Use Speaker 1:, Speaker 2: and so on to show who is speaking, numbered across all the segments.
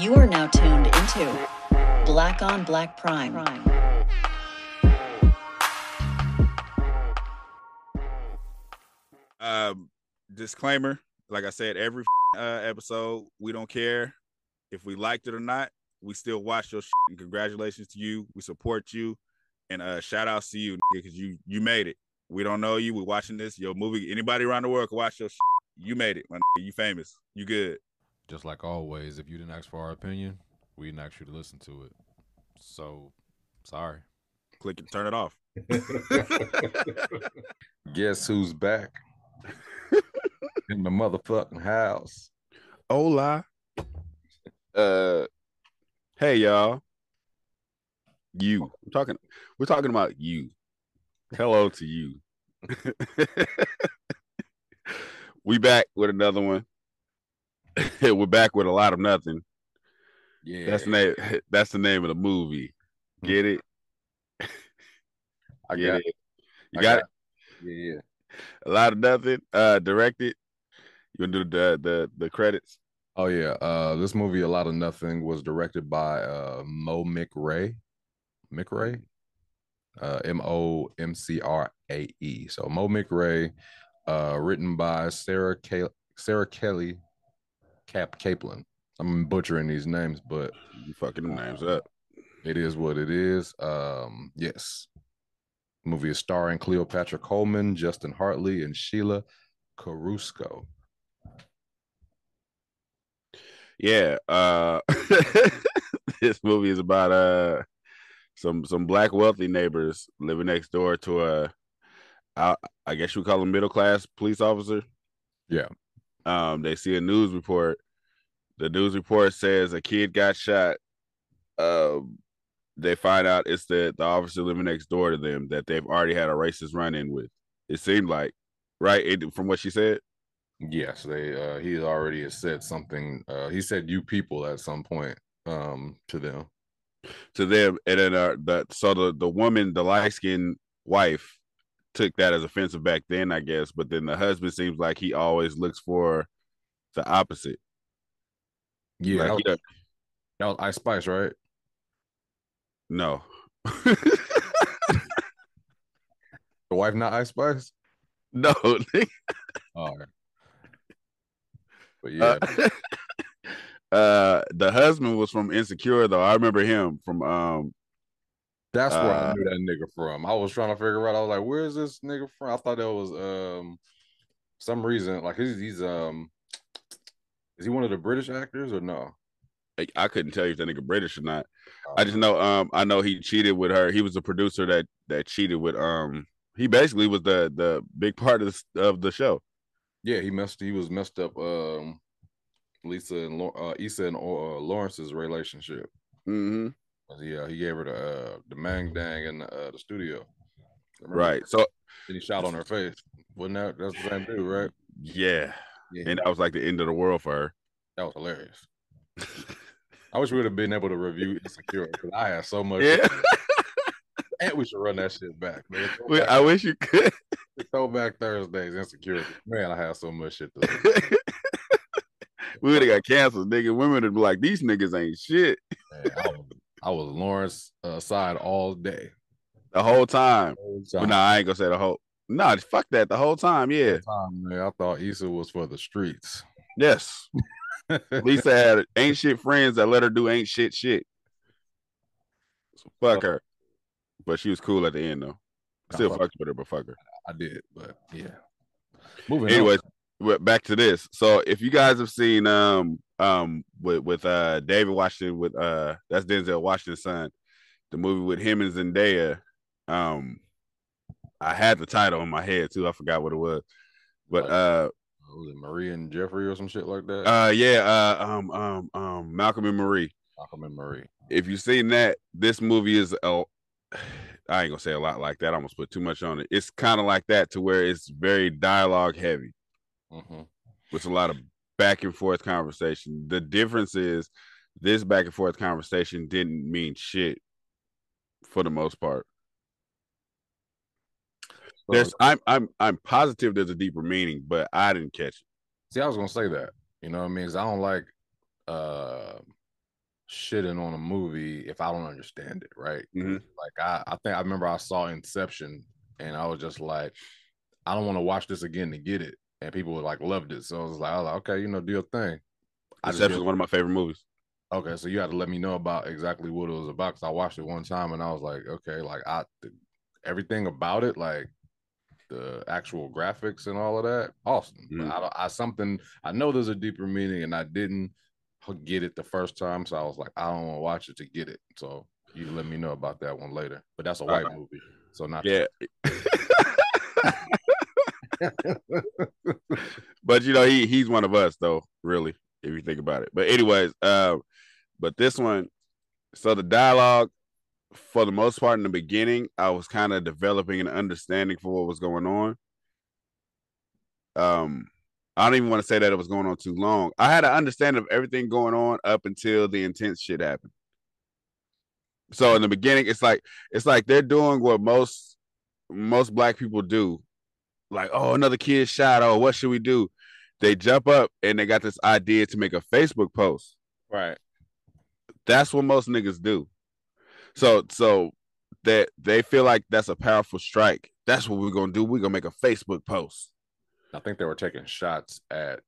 Speaker 1: You are now tuned into Black on Black Prime.
Speaker 2: Um, disclaimer: like I said, every uh, episode, we don't care if we liked it or not. We still watch your shit, and congratulations to you. We support you, and uh, shout outs to you because you you made it. We don't know you. We're watching this. Your movie. Anybody around the world can watch your. Shit. You made it. My. You famous. You good.
Speaker 3: Just like always, if you didn't ask for our opinion, we didn't ask you to listen to it. So, sorry.
Speaker 2: Click it. Turn it off.
Speaker 4: Guess who's back in the motherfucking house?
Speaker 2: Hola. Uh, hey y'all. You. I'm talking. We're talking about you. Hello to you. we back with another one. we're back with a lot of nothing.
Speaker 4: Yeah,
Speaker 2: That's the name. That's the name of the movie. Get it?
Speaker 4: I
Speaker 2: Get
Speaker 4: got
Speaker 2: it? You got,
Speaker 4: got
Speaker 2: it?
Speaker 4: Yeah, yeah.
Speaker 2: A lot of nothing. Uh, directed. You gonna do the the the credits?
Speaker 4: Oh yeah. Uh, this movie, A Lot of Nothing, was directed by uh Mo McRae. McRae. Uh, M O M C R A E. So Mo McRae. Uh, written by Sarah Ke- Sarah Kelly Cap Capelin. I'm butchering these names, but
Speaker 2: You fucking the names up.
Speaker 4: It is what it is. Um, yes. Movie is starring Cleopatra Coleman, Justin Hartley, and Sheila Caruso.
Speaker 2: Yeah. Uh, this movie is about uh some some black wealthy neighbors living next door to a I, I guess you call him middle class police officer.
Speaker 4: Yeah.
Speaker 2: Um, they see a news report. The news report says a kid got shot. Um, they find out it's the the officer living next door to them that they've already had a racist run in with. It seemed like, right? It, from what she said.
Speaker 4: Yes, they uh he already has said something. Uh he said you people at some point um to them.
Speaker 2: to them, and then uh, the so the the woman, the light skinned wife, took that as offensive back then, I guess. But then the husband seems like he always looks for the opposite.
Speaker 4: Yeah,
Speaker 2: Like,
Speaker 4: that, was,
Speaker 2: yeah,
Speaker 4: that was Ice Spice, right?
Speaker 2: no,
Speaker 4: The wife not Ice Spice?
Speaker 2: no.
Speaker 4: All right. But yeah,
Speaker 2: Uh, uh, the husband was from Insecure, though. I remember him from um.
Speaker 4: That's where I
Speaker 2: uh,
Speaker 4: knew that nigga from. I was trying to figure out. I was like, where is this nigga from? I thought that was um some reason like he's he's um is he one of the British actors or no?
Speaker 2: I- I couldn't tell you if that nigga British or not.
Speaker 4: Uh,
Speaker 2: I just know um I know he cheated with her. He was a producer that that cheated with um he basically was the the big part of the, of the show.
Speaker 4: Yeah, he messed. He was messed up. Um, Lisa and uh, Issa and uh, Lawrence's relationship.
Speaker 2: hmm
Speaker 4: Yeah, he gave her the uh, the mang dang in the, uh, the studio. Remember?
Speaker 2: Right. So
Speaker 4: Then he shot on her face. Wasn't that that's the same dude, right?
Speaker 2: yeah.
Speaker 4: Yeah,
Speaker 2: And that was like the end of the world for her.
Speaker 4: that was hilarious. I wish we would have been able to review Insecure because I had so much.
Speaker 2: yeah.
Speaker 4: and we should run that shit back, man.
Speaker 2: We- I wish you could.
Speaker 4: Throwback Thursdays, Insecure. Man, I had so much shit to.
Speaker 2: we would have got canceled, nigga. Women would be like, these niggas ain't shit
Speaker 4: Man, I was, I Lawrence uh, side all day.
Speaker 2: the whole time.
Speaker 4: Whole
Speaker 2: But
Speaker 4: time.
Speaker 2: nah, I ain't gonna say the whole. Nah, fuck that. The whole time, yeah.
Speaker 4: time, man. I thought Issa was for the streets.
Speaker 2: Yes. Lisa had ain't shit friends that let her do ain't shit shit. So fuck her. But she was cool at the end though. Still
Speaker 4: fuck-
Speaker 2: fucked with her, but fuck her.
Speaker 4: I did, but yeah. Moving
Speaker 2: Anyways, we're back to this. So if you guys have seen um um with with uh David Washington with uh that's Denzel Washington's son, the movie with him and Zendaya, um I had the title in my head too. I forgot what it was. But uh
Speaker 4: was it Marie and Jeffrey or some shit like that?
Speaker 2: uh yeah, uh um um um Malcolm and Marie.
Speaker 4: Malcolm and Marie.
Speaker 2: if you've seen that, this movie is a I ain't gonna say a lot like that. I almost put too much on it. It's kind of like that to where it's very dialogue heavy
Speaker 4: hmm
Speaker 2: with a lot of back and forth conversation. The difference is this back and forth conversation didn't mean shit for the most part. There's I'm I'm I'm positive there's a deeper meaning, but I didn't catch it.
Speaker 4: See, I was gonna say that. You know what I mean? 'Cause I don't like uh shitting on a movie if I don't understand it, right?
Speaker 2: Mhm.
Speaker 4: Like I, I think I remember I saw Inception and I was just like, I don't want to watch this again to get it. And people were like loved it. So I was like, I was like, okay, you know, do your thing.
Speaker 2: Inception is one of my favorite movies.
Speaker 4: Okay, so you had to let me know about exactly what it was about because I watched it one time and I was like, okay, like I the, everything about it, like the actual graphics and all of that, awesome. But
Speaker 2: Mhm.
Speaker 4: I, don't- I something I know there's a deeper meaning and I didn't get it the first time, so I was like, I don't want to watch it to get it. So you let me know about that one later. But that's a white
Speaker 2: Alright.
Speaker 4: movie, so not
Speaker 2: Yeah. but you know, he he's one of us though, really, if you think about it. But anyways, uh, but this one, so the dialogue for the most part in the beginning, I was kind of developing an understanding for what was going on. Um, I don't even want to say that it was going on too long. I had an understanding of everything going on up until the intense shit happened. So in the beginning, it's like it's like they're doing what most most black people do. Like, oh, another kid shot. Oh, what should we do? They jump up and they got this idea to make a Facebook post.
Speaker 4: right.
Speaker 2: That's what most niggas do. So so that they feel like that's a powerful strike. That's what we're gonna do. We're gonna make a Facebook post.
Speaker 4: I think they were taking shots at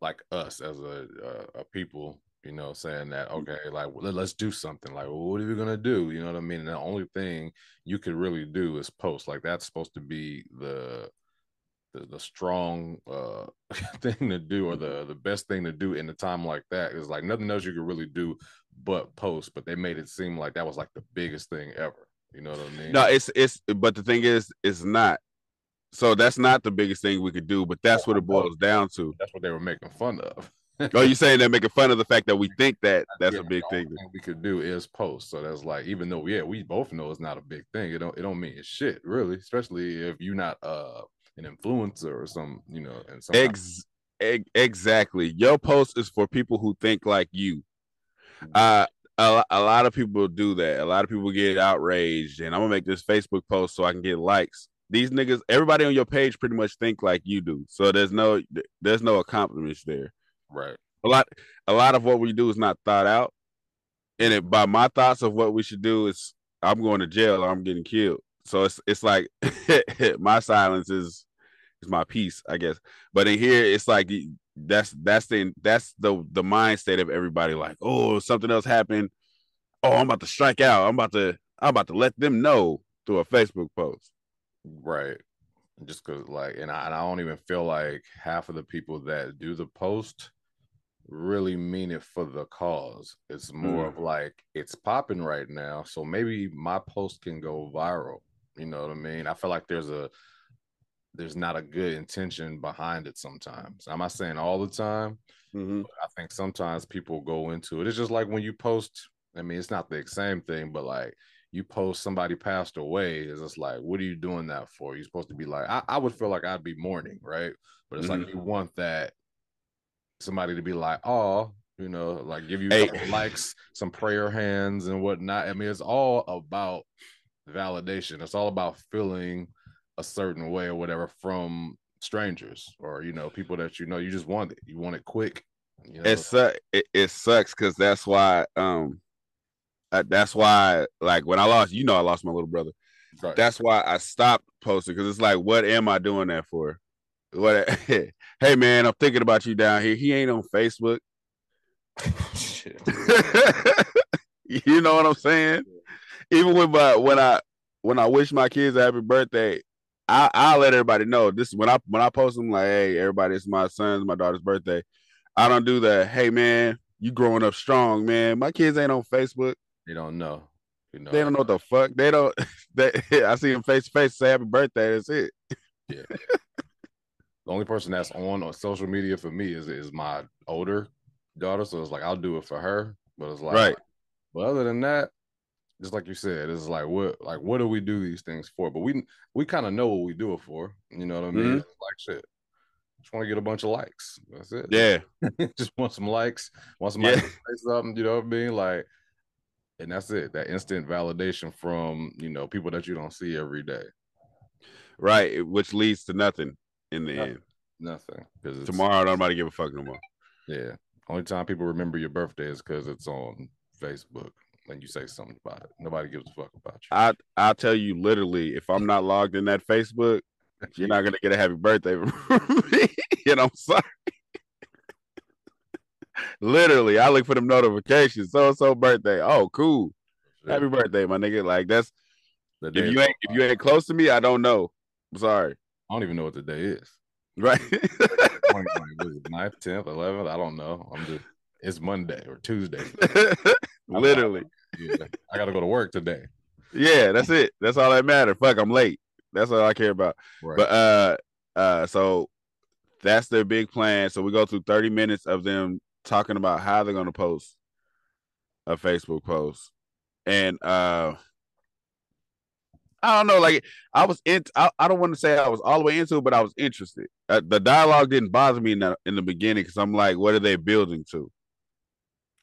Speaker 4: like us as a a, a people, you know, saying that
Speaker 2: Mm.
Speaker 4: okay, like let, us do something. Like, what are we gonna do? You know what I mean? And the only thing you could really do is post. Like that's supposed to be the the, the strong uh thing to do or the the best thing to do in a time like that is like nothing else you could really do but post. But they made it seem like that was like the biggest thing ever. You know what I mean?
Speaker 2: No, it's it's but the thing is, it's not. So that's not the biggest thing we could do, but that's what it boils down to.
Speaker 4: that's what they were making fun of.
Speaker 2: Oh, you saying they're making fun of the fact that we think that that's
Speaker 4: Yeah,
Speaker 2: a big
Speaker 4: only
Speaker 2: thing.
Speaker 4: we could do is post. So that's like, even though yeah, we both know it's not a big thing. It don't it don't mean it's shit really, especially if you're not uh an influencer or some you know and some
Speaker 2: Ex- ex- exactly. Your post is for people who think like you. Uh a, a lot of people do that. A lot of people get outraged, and I'm gonna make this Facebook post so I can get likes. These niggas, everybody on your page pretty much think like you do. So there's no there's no accomplishments there.
Speaker 4: Right.
Speaker 2: A lot a lot of what we do is not thought out. And it by my thoughts of what we should do is I'm going to jail or I'm getting killed. So it's it's like my silence is is my peace, I guess. But in here, it's like that's that's the that's the the mind state of everybody. Like, oh, something else happened. Oh, I'm about to strike out. I'm about to I'm about to let them know through a Facebook post.
Speaker 4: Right. Just cause like and I, and I don't even feel like half of the people that do the post really mean it for the cause. It's more
Speaker 2: Mm.
Speaker 4: of like it's popping right now. So maybe my post can go viral. You know what I mean? I feel like there's a there's not a good intention behind it sometimes. I'm not saying all the time,
Speaker 2: Mm-hmm.
Speaker 4: I think sometimes people go into it. It's just like when you post, I mean, it's not the same thing, but like you post somebody passed away, it's just like, what are you doing that for? You're supposed to be like, I, I would feel like I'd be mourning, right? But it's like you want that somebody to be like, oh, you know, like give you
Speaker 2: Hey.
Speaker 4: likes, some prayer hands and whatnot. I mean, it's all about validation. It's all about feeling a certain way or whatever from strangers or you know people that you know you just want it you want it quick you know
Speaker 2: it, su- it it sucks because that's why um uh, that's why like when I lost you know I lost my little brother
Speaker 4: Right.
Speaker 2: that's why I stopped posting because it's like what am I doing that for what hey man I'm thinking about you down here. He ain't on Facebook. You know what I'm saying? Even when my when I when I wish my kids a happy birthday I I let everybody know. This when I when I post them like hey everybody it's my son's my daughter's birthday. I don't do that. Hey man you growing up strong man. My kids ain't on Facebook.
Speaker 4: They don't know. You know
Speaker 2: they don't know what the fuck. They don't they I see them face to face say happy birthday that's it
Speaker 4: the only person that's on on social media for me is is my older daughter so it's like i'll do it for her but it's like
Speaker 2: Right.
Speaker 4: but other than that just like you said it's like what like what do we do these things for but we we kind of know what we do it for you know what i mean
Speaker 2: Mhm.
Speaker 4: It's like shit just want to get a bunch of likes that's it
Speaker 2: yeah
Speaker 4: just want some likes, want somebody
Speaker 2: Yeah.
Speaker 4: to say something, you know what I mean? Like, and that's it. That instant validation from you know people that you don't see every day.
Speaker 2: right which leads to nothing in the end
Speaker 4: Nothing because
Speaker 2: tomorrow nobody give a fuck no more
Speaker 4: Yeah, Only time people remember your birthday is because it's on Facebook and you say something about it. Nobody gives a fuck about you.
Speaker 2: I I'll tell you literally, if I'm not logged in that Facebook, you're not gonna get a happy birthday from me. and I'm sorry. literally, I look for them notifications. So and so birthday. Oh, cool. Happy birthday, my nigga. Like that's if you ain't if you ain't close to me, I don't know. I'm sorry.
Speaker 4: I don't even know what the day is.
Speaker 2: Right.
Speaker 4: Like, what is it, 9th, 10th, 11th? I don't know. I'm just, it's Monday or Tuesday.
Speaker 2: literally.
Speaker 4: Yeah, I got to go to work today.
Speaker 2: Yeah, that's it. That's all that matters. Fuck, I'm late. That's all I care about.
Speaker 4: Right.
Speaker 2: But uh uh so that's their big plan. So we go through 30 minutes of them talking about how they're gonna post a Facebook post. And uh I don't know, like I was in I, I don't want to say I was all the way into it, but I was interested. Uh, the dialogue didn't bother me in the, in the beginning because I'm like, what are they building to?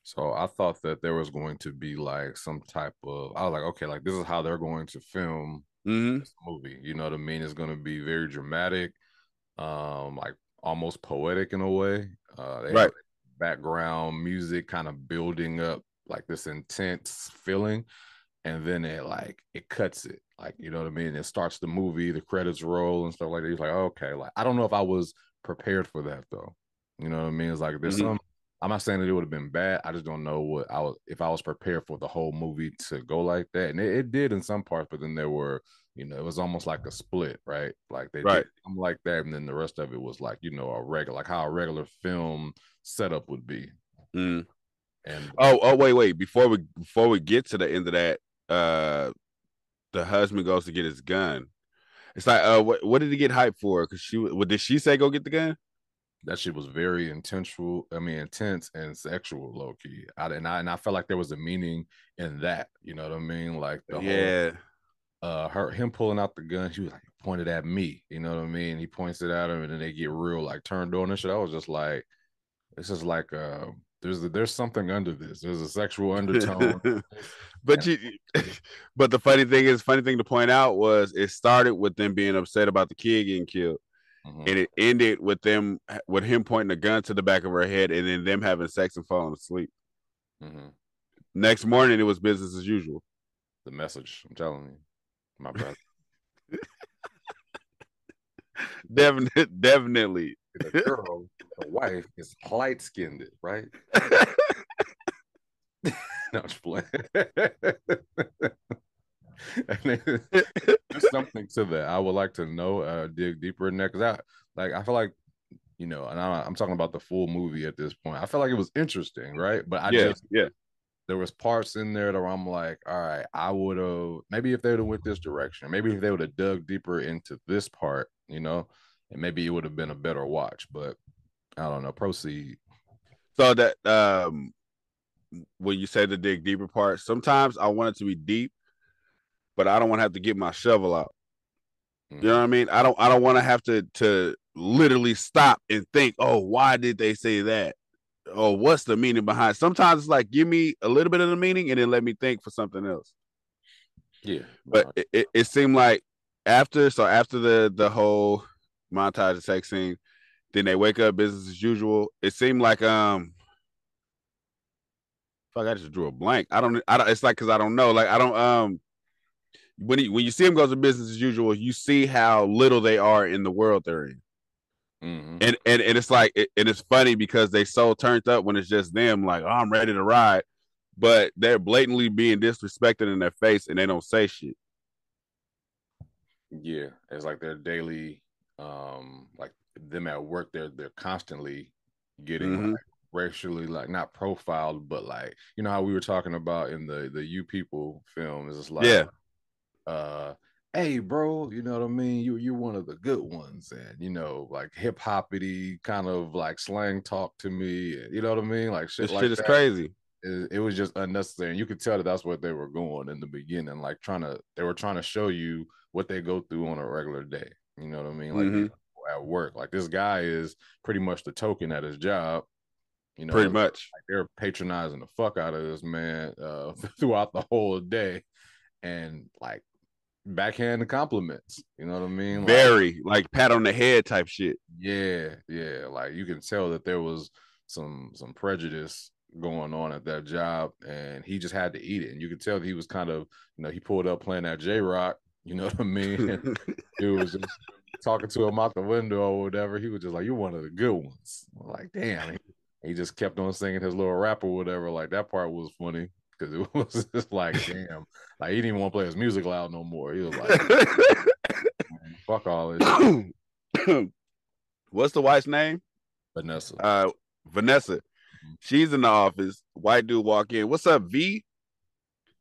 Speaker 4: So I thought that there was going to be like some type of I was like, okay, like this is how they're going to film
Speaker 2: Mm-hmm.
Speaker 4: this movie. You know what I mean? It's gonna be very dramatic, um, like almost poetic in a way. Uh
Speaker 2: Right.
Speaker 4: background music kind of building up like this intense feeling, and then it like it cuts it. Like, you know what I mean? It starts the movie, the credits roll and stuff like that. You're like, okay, like I don't know if I was prepared for that though. You know what I mean? It's like there's
Speaker 2: Mhm.
Speaker 4: some I'm not saying that it would have been bad. I just don't know what I was if I was prepared for the whole movie to go like that. And it, it did in some parts, but then there were, you know, it was almost like a split, right? Like they
Speaker 2: Right.
Speaker 4: did something like that, and then the rest of it was like, you know, a regular like how a regular film setup would be.
Speaker 2: Mm.
Speaker 4: And
Speaker 2: Oh, oh, wait, wait. Before we before we get to the end of that, uh the husband goes to get his gun. It's like, uh, what what did he get hyped for? Because she, what did she say? Go get the gun.
Speaker 4: that shit was very intentional. I mean, intense and sexual, low key. I, and I and I felt like there was a meaning in that. You know what I mean? Like the whole uh her him pulling out the gun, she was like pointed at me. You know what I mean? He points it at him, and then they get real like turned on and shit. I was just like, it's just like uh there's there's something under this. There's a sexual undertone.
Speaker 2: but you, but the funny thing is, funny thing to point out was it started with them being upset about the kid getting killed,
Speaker 4: Mhm.
Speaker 2: and it ended with them with him pointing a gun to the back of her head, and then them having sex and falling asleep.
Speaker 4: Mhm.
Speaker 2: Next morning, it was business as usual.
Speaker 4: The message, I'm telling you, my brother.
Speaker 2: Definitely, definitely.
Speaker 4: the girl, the wife, is light skinned, right? no, just playing. There's something to that. I would like to know, uh, dig deeper in that because I like. I feel like, you know, and I, I'm talking about the full movie at this point. I feel like it was interesting, right? But I
Speaker 2: yeah,
Speaker 4: just
Speaker 2: yeah.
Speaker 4: there was parts in there that I'm like, all right, I would have maybe if they would have went this direction, maybe if they would have dug deeper into this part, you know, and maybe it would have been a better watch. But I don't know. Proceed.
Speaker 2: So that um when you say the dig deeper part, sometimes I want it to be deep, but I don't want to have to get my shovel out. You know what I mean? I don't I don't want to have to to literally stop and think, oh, why did they say that? Oh, what's the meaning behind? Sometimes it's like give me a little bit of the meaning and then let me think for something else.
Speaker 4: Yeah,
Speaker 2: But it, it, it seemed like after so after the the whole montage of sex scene, then they wake up business as usual. It seemed like um fuck, I just drew a blank. I don't I don't it's like cause I don't know. Like I don't um when you, when you see them go to business as usual, you see how little they are in the world they're in.
Speaker 4: Mhm.
Speaker 2: And and, and it's like it, and it's funny because they so turned up when it's just them, like, oh, I'm ready to ride. But they're blatantly being disrespected in their face and they don't say shit.
Speaker 4: yeah, it's like their daily, um, like them at work. They're they're constantly getting
Speaker 2: Mhm.
Speaker 4: like racially like not profiled, but like you know how we were talking about in the the You People film. Is like
Speaker 2: Yeah.
Speaker 4: uh hey bro you know what i mean you you're one of the good ones and you know like hip hoppity kind of like slang talk to me and, you know what i mean like shit
Speaker 2: This
Speaker 4: like
Speaker 2: shit is
Speaker 4: that.
Speaker 2: crazy.
Speaker 4: it, it was just unnecessary and you could tell that that's what they were going in the beginning like trying to they were trying to show you what they go through on a regular day you know what i mean like
Speaker 2: Mhm.
Speaker 4: at work like this guy is pretty much the token at his job you know
Speaker 2: Pretty much.
Speaker 4: like they're patronizing the fuck out of this man uh throughout the whole day and like backhand compliments you know what i mean Like,
Speaker 2: Very like pat on the head type shit.
Speaker 4: yeah yeah like you can tell that there was some some prejudice going on at that job, and he just had to eat it. And you could tell that he was kind of, you know, he pulled up playing that J Rock. You know what I mean? he was just talking to him out the window or whatever. He was just like, "You're one of the good ones." I'm like, damn. He, just kept on singing his little rap or whatever. Like that part was funny because it was just like, damn. Like he didn't even want to play his music loud no more. He was like, "Fuck all this."
Speaker 2: What's the wife's name?
Speaker 4: Vanessa.
Speaker 2: Uh, Vanessa. She's in the office. White dude walk in. What's up, V?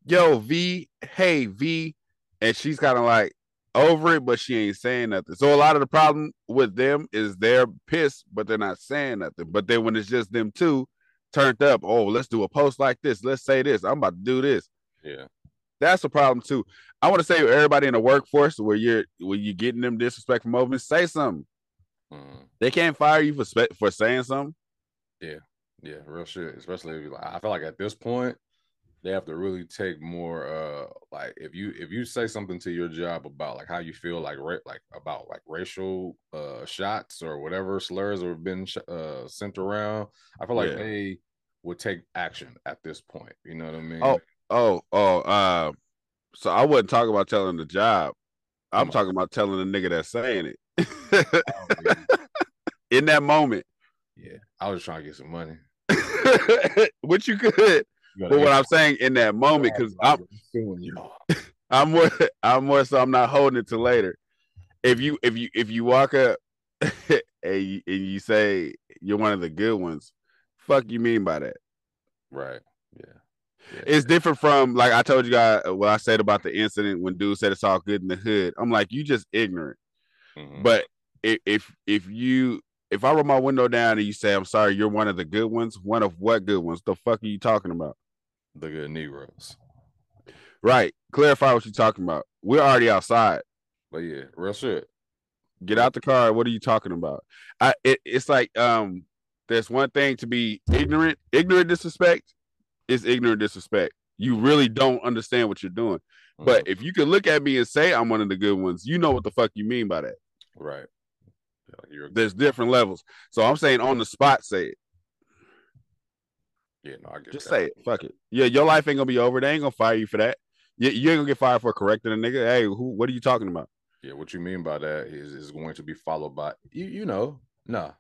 Speaker 2: Yo, V. Hey, V. And she's kind of like over it, but she ain't saying nothing. So a lot of the problem with them is they're pissed, but they're not saying nothing. But then when it's just them two turned up, oh, let's do a post like this. Let's say this. I'm about to do this.
Speaker 4: yeah.
Speaker 2: That's a problem too. I want to say everybody in the workforce where you're when you're getting them disrespectful moments, say something.
Speaker 4: Mm.
Speaker 2: They can't fire you for for saying something.
Speaker 4: Yeah, Yeah, real shit. Especially if you like, I feel like at this point, they have to really take more. Uh, like if you if you say something to your job about like how you feel like ra- like about like racial uh shots or whatever slurs have been sh- uh sent around, I feel like
Speaker 2: Yeah.
Speaker 4: they would take action at this point. You know what I mean?
Speaker 2: Oh, oh, oh. Uh, so I wasn't talking about telling the job. I'm talking about telling the nigga that's saying it.
Speaker 4: yeah.
Speaker 2: in that moment,
Speaker 4: yeah. I was trying to get some money.
Speaker 2: which you could. But what I'm saying in that moment, because I'm
Speaker 4: suing.
Speaker 2: I'm more I'm more so I'm not holding it to later. If you if you if you walk up and you, and you say you're one of the good ones, fuck you mean by that?
Speaker 4: Right. Yeah. yeah.
Speaker 2: It's different from like I told you guys what I said about the incident when dude said it's all good in the hood. I'm like, you just ignorant.
Speaker 4: Mhm.
Speaker 2: But if if if you if I roll my window down and you say I'm sorry, you're one of the good ones, one of what good ones? The fuck are you talking about?
Speaker 4: The good Negroes.
Speaker 2: Right. Clarify what you're talking about. We're already outside.
Speaker 4: But yeah, real shit.
Speaker 2: Get out the car. What are you talking about? I it, it's like um there's one thing to be ignorant. Ignorant disrespect is ignorant disrespect. You really don't understand what you're doing. But
Speaker 4: Mhm.
Speaker 2: if you can look at me and say I'm one of the good ones, you know what the fuck you mean by that.
Speaker 4: right. Yeah,
Speaker 2: There's different levels. So I'm saying on the spot, say it.
Speaker 4: Yeah, no, I get
Speaker 2: Just
Speaker 4: that.
Speaker 2: say it. Fuck it. Yeah, your life ain't gonna be over. They ain't gonna fire you for that. You, you ain't gonna get fired for correcting a nigga. Hey, who? What are you talking about?
Speaker 4: Yeah, what you mean by that is is going to be followed by you. You know, nah.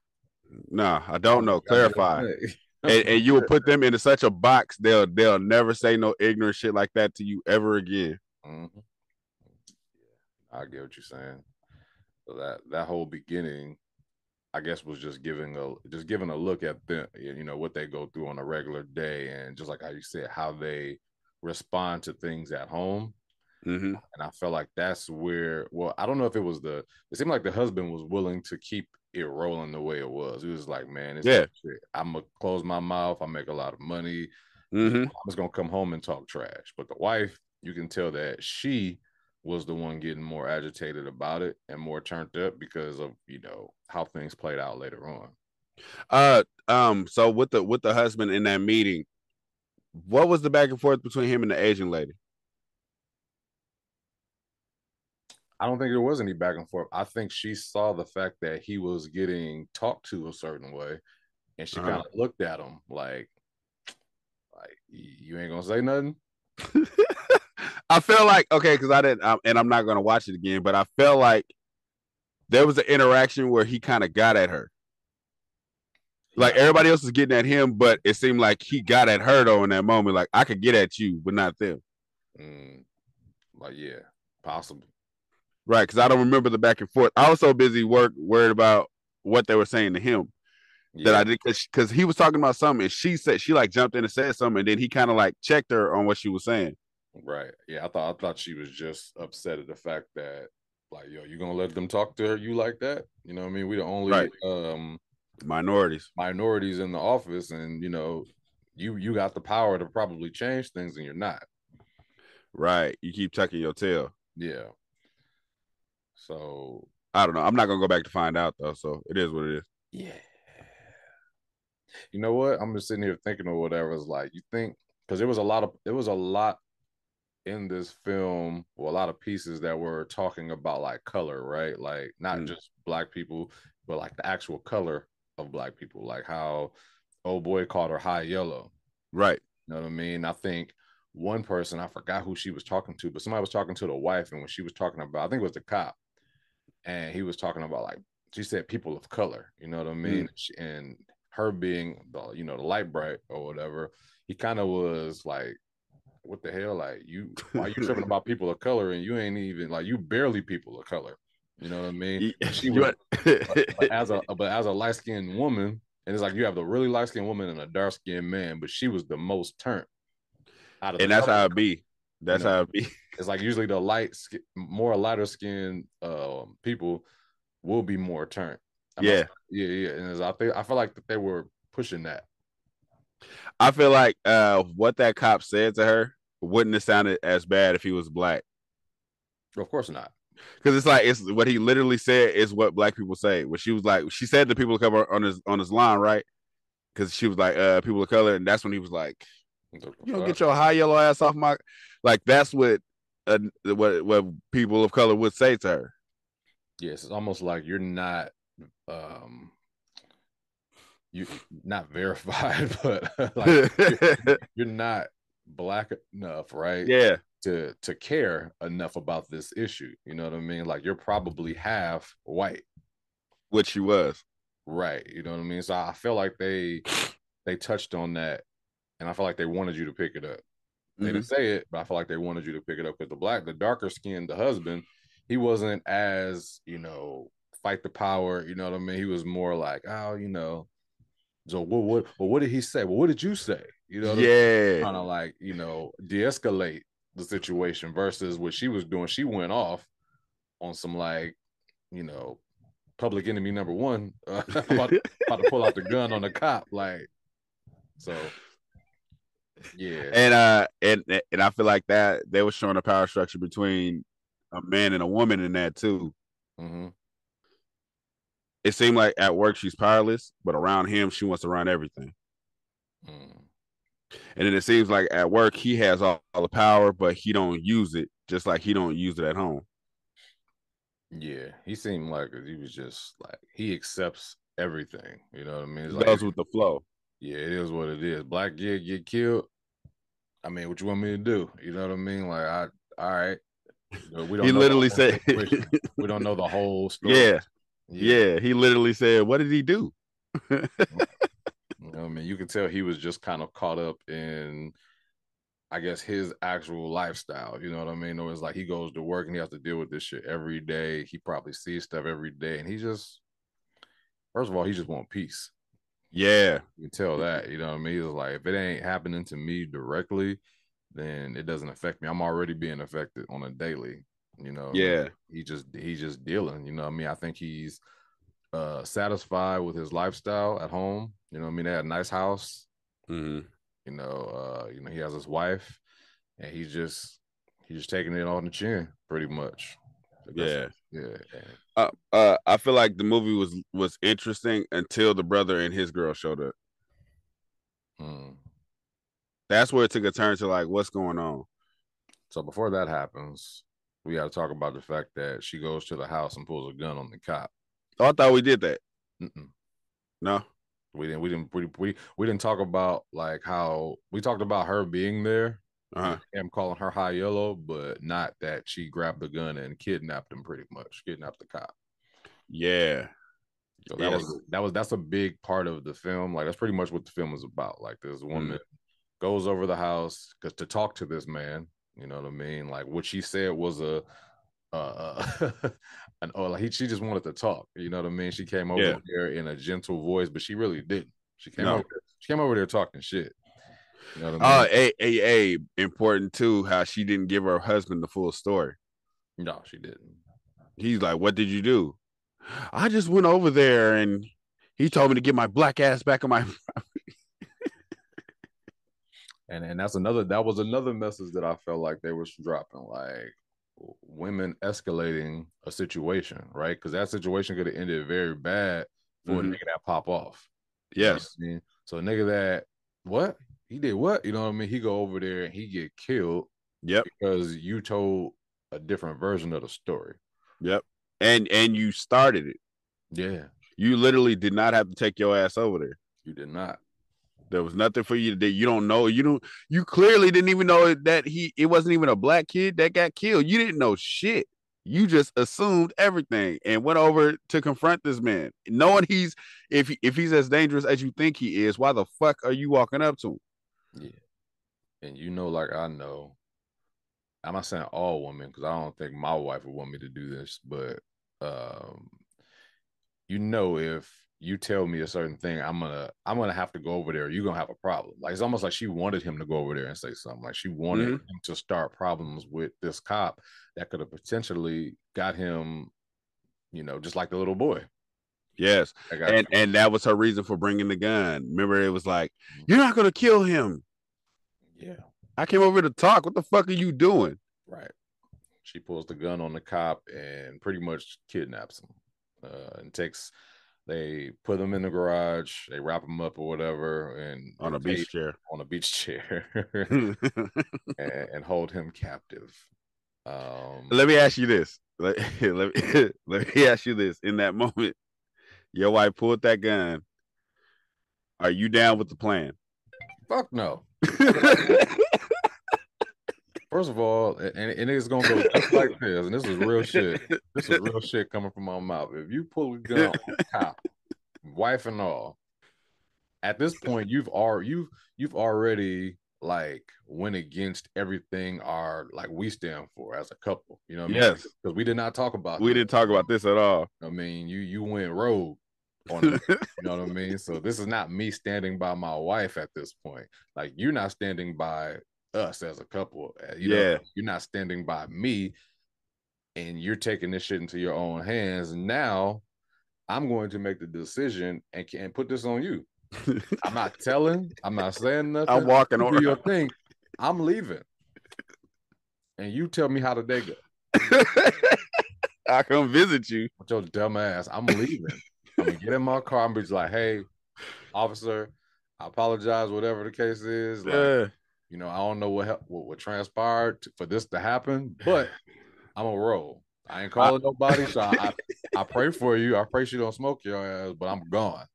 Speaker 2: Nah, I don't know.
Speaker 4: I get what
Speaker 2: Clarify. and, and you will put them into such a box. They'll they'll never say no ignorant shit like that to you ever again.
Speaker 4: Mhm. Yeah, I get what you're saying. So that that whole beginning, I guess, was just giving a just giving a look at them, you know, what they go through on a regular day, and just like how you said, how they respond to things at home.
Speaker 2: Mm-hmm.
Speaker 4: And I felt like that's where, well, I don't know if it was the, it seemed like the husband was willing to keep it rolling the way it was. He was like, man, it's
Speaker 2: Yeah.
Speaker 4: shit. I'm gonna close my mouth. I make a lot of money.
Speaker 2: Mm-hmm.
Speaker 4: I'm just gonna come home and talk trash. But the wife, you can tell that she was the one getting more agitated about it and more turned up because of you know how things played out later on.
Speaker 2: Uh, um. So with the with the husband in that meeting, what was the back and forth between him and the Asian lady?
Speaker 4: I don't think there was any back and forth. I think she saw the fact that he was getting talked to a certain way, and she
Speaker 2: Uh-huh.
Speaker 4: kind of looked at him like, like you ain't gonna say nothing.
Speaker 2: I felt like okay, because I didn't, um, and I'm not gonna watch it again, but I felt like there was an interaction where he kind of got at her. Like everybody else was getting at him, but it seemed like he got at her though in that moment. Like I could get at you, but not them.
Speaker 4: Mm, like yeah, possible.
Speaker 2: Right, because I don't remember the back and forth. I was so busy work worried about what they were saying to him
Speaker 4: Yeah,
Speaker 2: that I did because he was talking about something and she said she like jumped in and said something and then he kind of like checked her on what she was saying.
Speaker 4: Right. Yeah, I thought I thought she was just upset at the fact that like yo, you gonna let them talk to her you like that? You know what I mean? We the only
Speaker 2: Right.
Speaker 4: um
Speaker 2: Minorities.
Speaker 4: minorities in the office and you know you you got the power to probably change things and you're not
Speaker 2: Right. You keep tucking your tail.
Speaker 4: yeah so
Speaker 2: I don't know. I'm not gonna go back to find out though. So it is what it is.
Speaker 4: yeah you know what i'm just sitting here thinking or whatever it's like you think because there was a lot of there was a lot in this film well, a lot of pieces that were talking about like color right like not
Speaker 2: Mm.
Speaker 4: just black people but like the actual color of black people like how old boy called her high yellow.
Speaker 2: Right.
Speaker 4: You know what I mean? I think one person, I forgot who she was talking to, but somebody was talking to the wife, and when she was talking about, I think it was the cop, and he was talking about like she said people of color. You know what I mean? She- And her being the you know the light bright or whatever, he kind of was like, "What the hell? Like you? Why you tripping about people of color and you ain't even like you barely people of color? You know what I mean? She was, but as a but as a light skinned woman, and it's like you have the really light skinned woman and a dark skinned man, but she was the most turned out of
Speaker 2: and that's how it be. That's
Speaker 4: know.
Speaker 2: how it be.
Speaker 4: It's like usually the light, more lighter skinned uh, people will be more turned. I'm not-
Speaker 2: Yeah.
Speaker 4: yeah, yeah. And I think I feel like that they were pushing that.
Speaker 2: I feel like uh what that cop said to her wouldn't have sounded as bad if he was black.
Speaker 4: Of course not.
Speaker 2: Because it's like it's what he literally said is what black people say. When she was like, she said to people of color on his on his line, right? Because she was like, uh, people of color, and that's when he was like, You don't get your high yellow ass off my like that's what uh, what what people of color would say to her.
Speaker 4: Yes, it's almost like you're not um you not verified, but like you're, you're not black enough, right?
Speaker 2: yeah.
Speaker 4: To to care enough about this issue. You know what I mean? Like you're probably half white.
Speaker 2: What she was.
Speaker 4: Right. You know what I mean? So I feel like they they touched on that and I feel like they wanted you to pick it up. They didn't mm-hmm. say it, but I feel like they wanted you to pick it up because the black, the darker skinned, the husband, he wasn't as, you know, fight the power. You know what I mean? He was more like, oh, you know, so what what well, what did he say? Well, what did you say? You know,
Speaker 2: yeah.
Speaker 4: kind of like, you know, de-escalate the situation versus what she was doing. She went off on some like, you know, public enemy number one, uh, about, about to pull out the gun on the cop. Like, so yeah.
Speaker 2: and uh and and I feel like that they were showing a power structure between a man and a woman in that too.
Speaker 4: hmm
Speaker 2: It seemed like at work she's powerless, but around him she wants to run everything.
Speaker 4: Mm.
Speaker 2: And then it seems like at work he has all, all the power, but he don't use it, just like he don't use it at home.
Speaker 4: Yeah, he seemed like he was just like he accepts everything. You know what I mean? It's
Speaker 2: He
Speaker 4: like,
Speaker 2: goes with the flow.
Speaker 4: yeah, it is what it is. Black kid get killed. I mean, what you want me to do? You know what I mean? Like, I all right. You know, we
Speaker 2: He
Speaker 4: know the
Speaker 2: literally said,
Speaker 4: we don't know the whole story.
Speaker 2: "Yeah, yeah." He literally said, "What did he do?"
Speaker 4: You know what I mean, you can tell he was just kind of caught up in, I guess, his actual lifestyle. You know what I mean? It was like he goes to work and he has to deal with this shit every day. He probably sees stuff every day, and he just, first of all, he just want peace.
Speaker 2: Yeah,
Speaker 4: You can tell that. You know what I mean? It's like if it ain't happening to me directly, then it doesn't affect me. I'm already being affected on a daily. You know?
Speaker 2: Yeah.
Speaker 4: He just he's just dealing. You know what I mean? I think he's uh satisfied with his lifestyle at home. You know what I mean? They had a nice house.
Speaker 2: hmm
Speaker 4: You know, uh, you know, he has his wife and he's just he's just taking it on the chin, pretty much.
Speaker 2: Yeah.
Speaker 4: Yeah.
Speaker 2: Uh, uh, I feel like the movie was was interesting until the brother and his girl showed up.
Speaker 4: mm.
Speaker 2: That's where it took a turn to like, what's going on?
Speaker 4: So before that happens, we got to talk about the fact that she goes to the house and pulls a gun on the cop.
Speaker 2: Oh, I thought we did that.
Speaker 4: Mm-mm.
Speaker 2: No.
Speaker 4: We didn't. We didn't. We, we we didn't talk about like how we talked about her being there.
Speaker 2: Uh-huh.
Speaker 4: Him calling her high yellow, but not that she grabbed the gun and kidnapped him. Pretty much kidnapped the cop.
Speaker 2: Yeah.
Speaker 4: So that
Speaker 2: Yes.
Speaker 4: was that was that's a big part of the film. Like that's pretty much what the film was about. Like this woman goes over the house because to talk to this man. You know what I mean? Like what she said was a uh an oh like he, she just wanted to talk. You know what I mean? She came over
Speaker 2: Yeah.
Speaker 4: there in a gentle voice, but she really didn't. She came
Speaker 2: No.
Speaker 4: over there, she came over there talking shit. You know what I
Speaker 2: Oh,
Speaker 4: mean?
Speaker 2: a a a important too. How she didn't give her husband the full story.
Speaker 4: no, she didn't.
Speaker 2: He's like, "What did you do?" I just went over there and he told me to get my black ass back on my.
Speaker 4: and and that's another that was another message that I felt like they was dropping, like women escalating a situation, right? Because that situation could have ended very bad for
Speaker 2: Mhm.
Speaker 4: a nigga that pop off. You know
Speaker 2: Yes.
Speaker 4: I mean? So a nigga that what he did what? You know what I mean? He go over there and he get killed
Speaker 2: Yep.
Speaker 4: because you told a different version of the story.
Speaker 2: Yep. And and you started it.
Speaker 4: Yeah,
Speaker 2: You literally did not have to take your ass over there.
Speaker 4: you did not.
Speaker 2: There was nothing for you do. You don't know. You don't. You clearly didn't even know that he. It wasn't even a black kid that got killed. You didn't know shit. You just assumed everything and went over to confront this man, knowing he's if if he's as dangerous as you think he is. Why the fuck are you walking up to him?
Speaker 4: Yeah. And you know, like I know, I'm not saying all women because I don't think my wife would want me to do this, but um, you know, if you tell me a certain thing, I'm gonna I'm gonna have to go over there. You're gonna have a problem. Like it's almost like she wanted him to go over there and say something. Like she wanted
Speaker 2: Mhm.
Speaker 4: him to start problems with this cop that could have potentially got him, you know, just like the little boy.
Speaker 2: Yes, and and that was her reason for bringing the gun. Remember, it was like you're not gonna kill him.
Speaker 4: yeah,
Speaker 2: I came over to talk. What the fuck are you doing?
Speaker 4: right. She pulls the gun on the cop and pretty much kidnaps him, uh, and takes. They put them in the garage. They wrap them up or whatever, and
Speaker 2: On a beach chair.
Speaker 4: on a beach chair and, and hold him captive. Um, let
Speaker 2: me ask you this. Let, let, me, let me ask you this. In that moment, your wife pulled that gun. Are you down with the plan?
Speaker 4: fuck no. First of all, and, and it's gonna go just like this, and this is real shit. This is real shit coming from my mouth. If you pull a gun on wife and all, at this point you've already you've you've already like went against everything our like we stand for as a couple. You know what I mean?
Speaker 2: Yes.
Speaker 4: Because we did not talk about
Speaker 2: we
Speaker 4: this.
Speaker 2: didn't talk about this at all.
Speaker 4: I mean, you you went rogue on it. you know what I mean? So this is not me standing by my wife at this point. Like you're not standing by us as a couple. uh, You know,
Speaker 2: Yeah.
Speaker 4: you're not standing by me, and you're taking this shit into your own hands. Now I'm going to make the decision and can put this on you. I'm not telling. I'm not saying nothing.
Speaker 2: I'm walking
Speaker 4: do your thing. I'm leaving, and you tell me how the day go.
Speaker 2: I come visit you.
Speaker 4: with your dumb ass. I'm leaving. I'm gonna get in my car and be just like, hey, officer, I apologize, whatever the case is. Like,
Speaker 2: Yeah.
Speaker 4: You know, I don't know what what, what transpired for this to happen, but I'm a roll. I ain't calling nobody, so I, I I pray for you. I pray she don't smoke your ass, but I'm gone.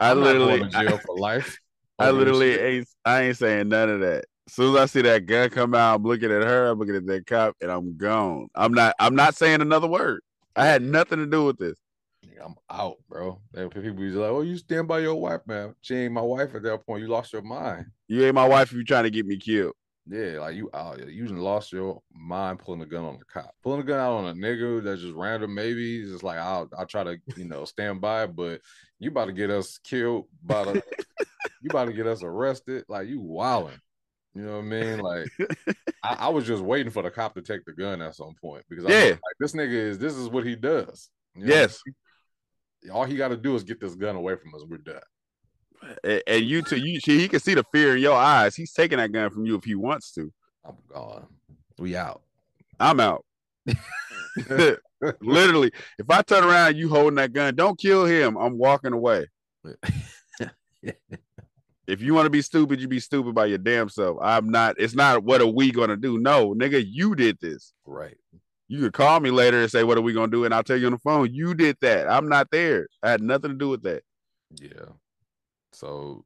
Speaker 2: I
Speaker 4: I'm not going
Speaker 2: literally-
Speaker 4: to jail for life.
Speaker 2: I literally
Speaker 4: shit.
Speaker 2: ain't I ain't saying none of that. As soon as I see that gun come out, I'm looking at her, I'm looking at that cop, and I'm gone. I'm not I'm not saying another word. I had nothing to do with this.
Speaker 4: Nigga, I'm out, bro. And people be like, "Oh, you stand by your wife, man." She ain't my wife at that point. You lost your mind.
Speaker 2: You ain't my wife if you trying to get me killed.
Speaker 4: Yeah, like you out. You done lost your mind pulling a gun on the cop. Pulling a gun out on a nigga that's just random, maybe. It's just like I'll I'll try to, you know, stand by, but you about to get us killed by the you about to get us arrested. Like you wilding. You know what I mean? Like I, I was just waiting for the cop to take the gun at some point because I was
Speaker 2: Yeah.
Speaker 4: like, this nigga is this is what he does. You know what I
Speaker 2: Yes.
Speaker 4: mean? All he got to do is get this gun away from us. We're done.
Speaker 2: A- And you too, you see, he can see the fear in your eyes. He's taking that gun from you if he wants to.
Speaker 4: I'm gone. We out.
Speaker 2: I'm out. Literally, if I turn around, you holding that gun, don't kill him. I'm walking away. If you want to be stupid, you be stupid by your damn self. I'm not. It's not. What are we gonna do? No, nigga, you did this.
Speaker 4: right.
Speaker 2: You could call me later and say, "What are we gonna do?" And I'll tell you on the phone. You did that. I'm not there. I had nothing to do with that.
Speaker 4: Yeah. So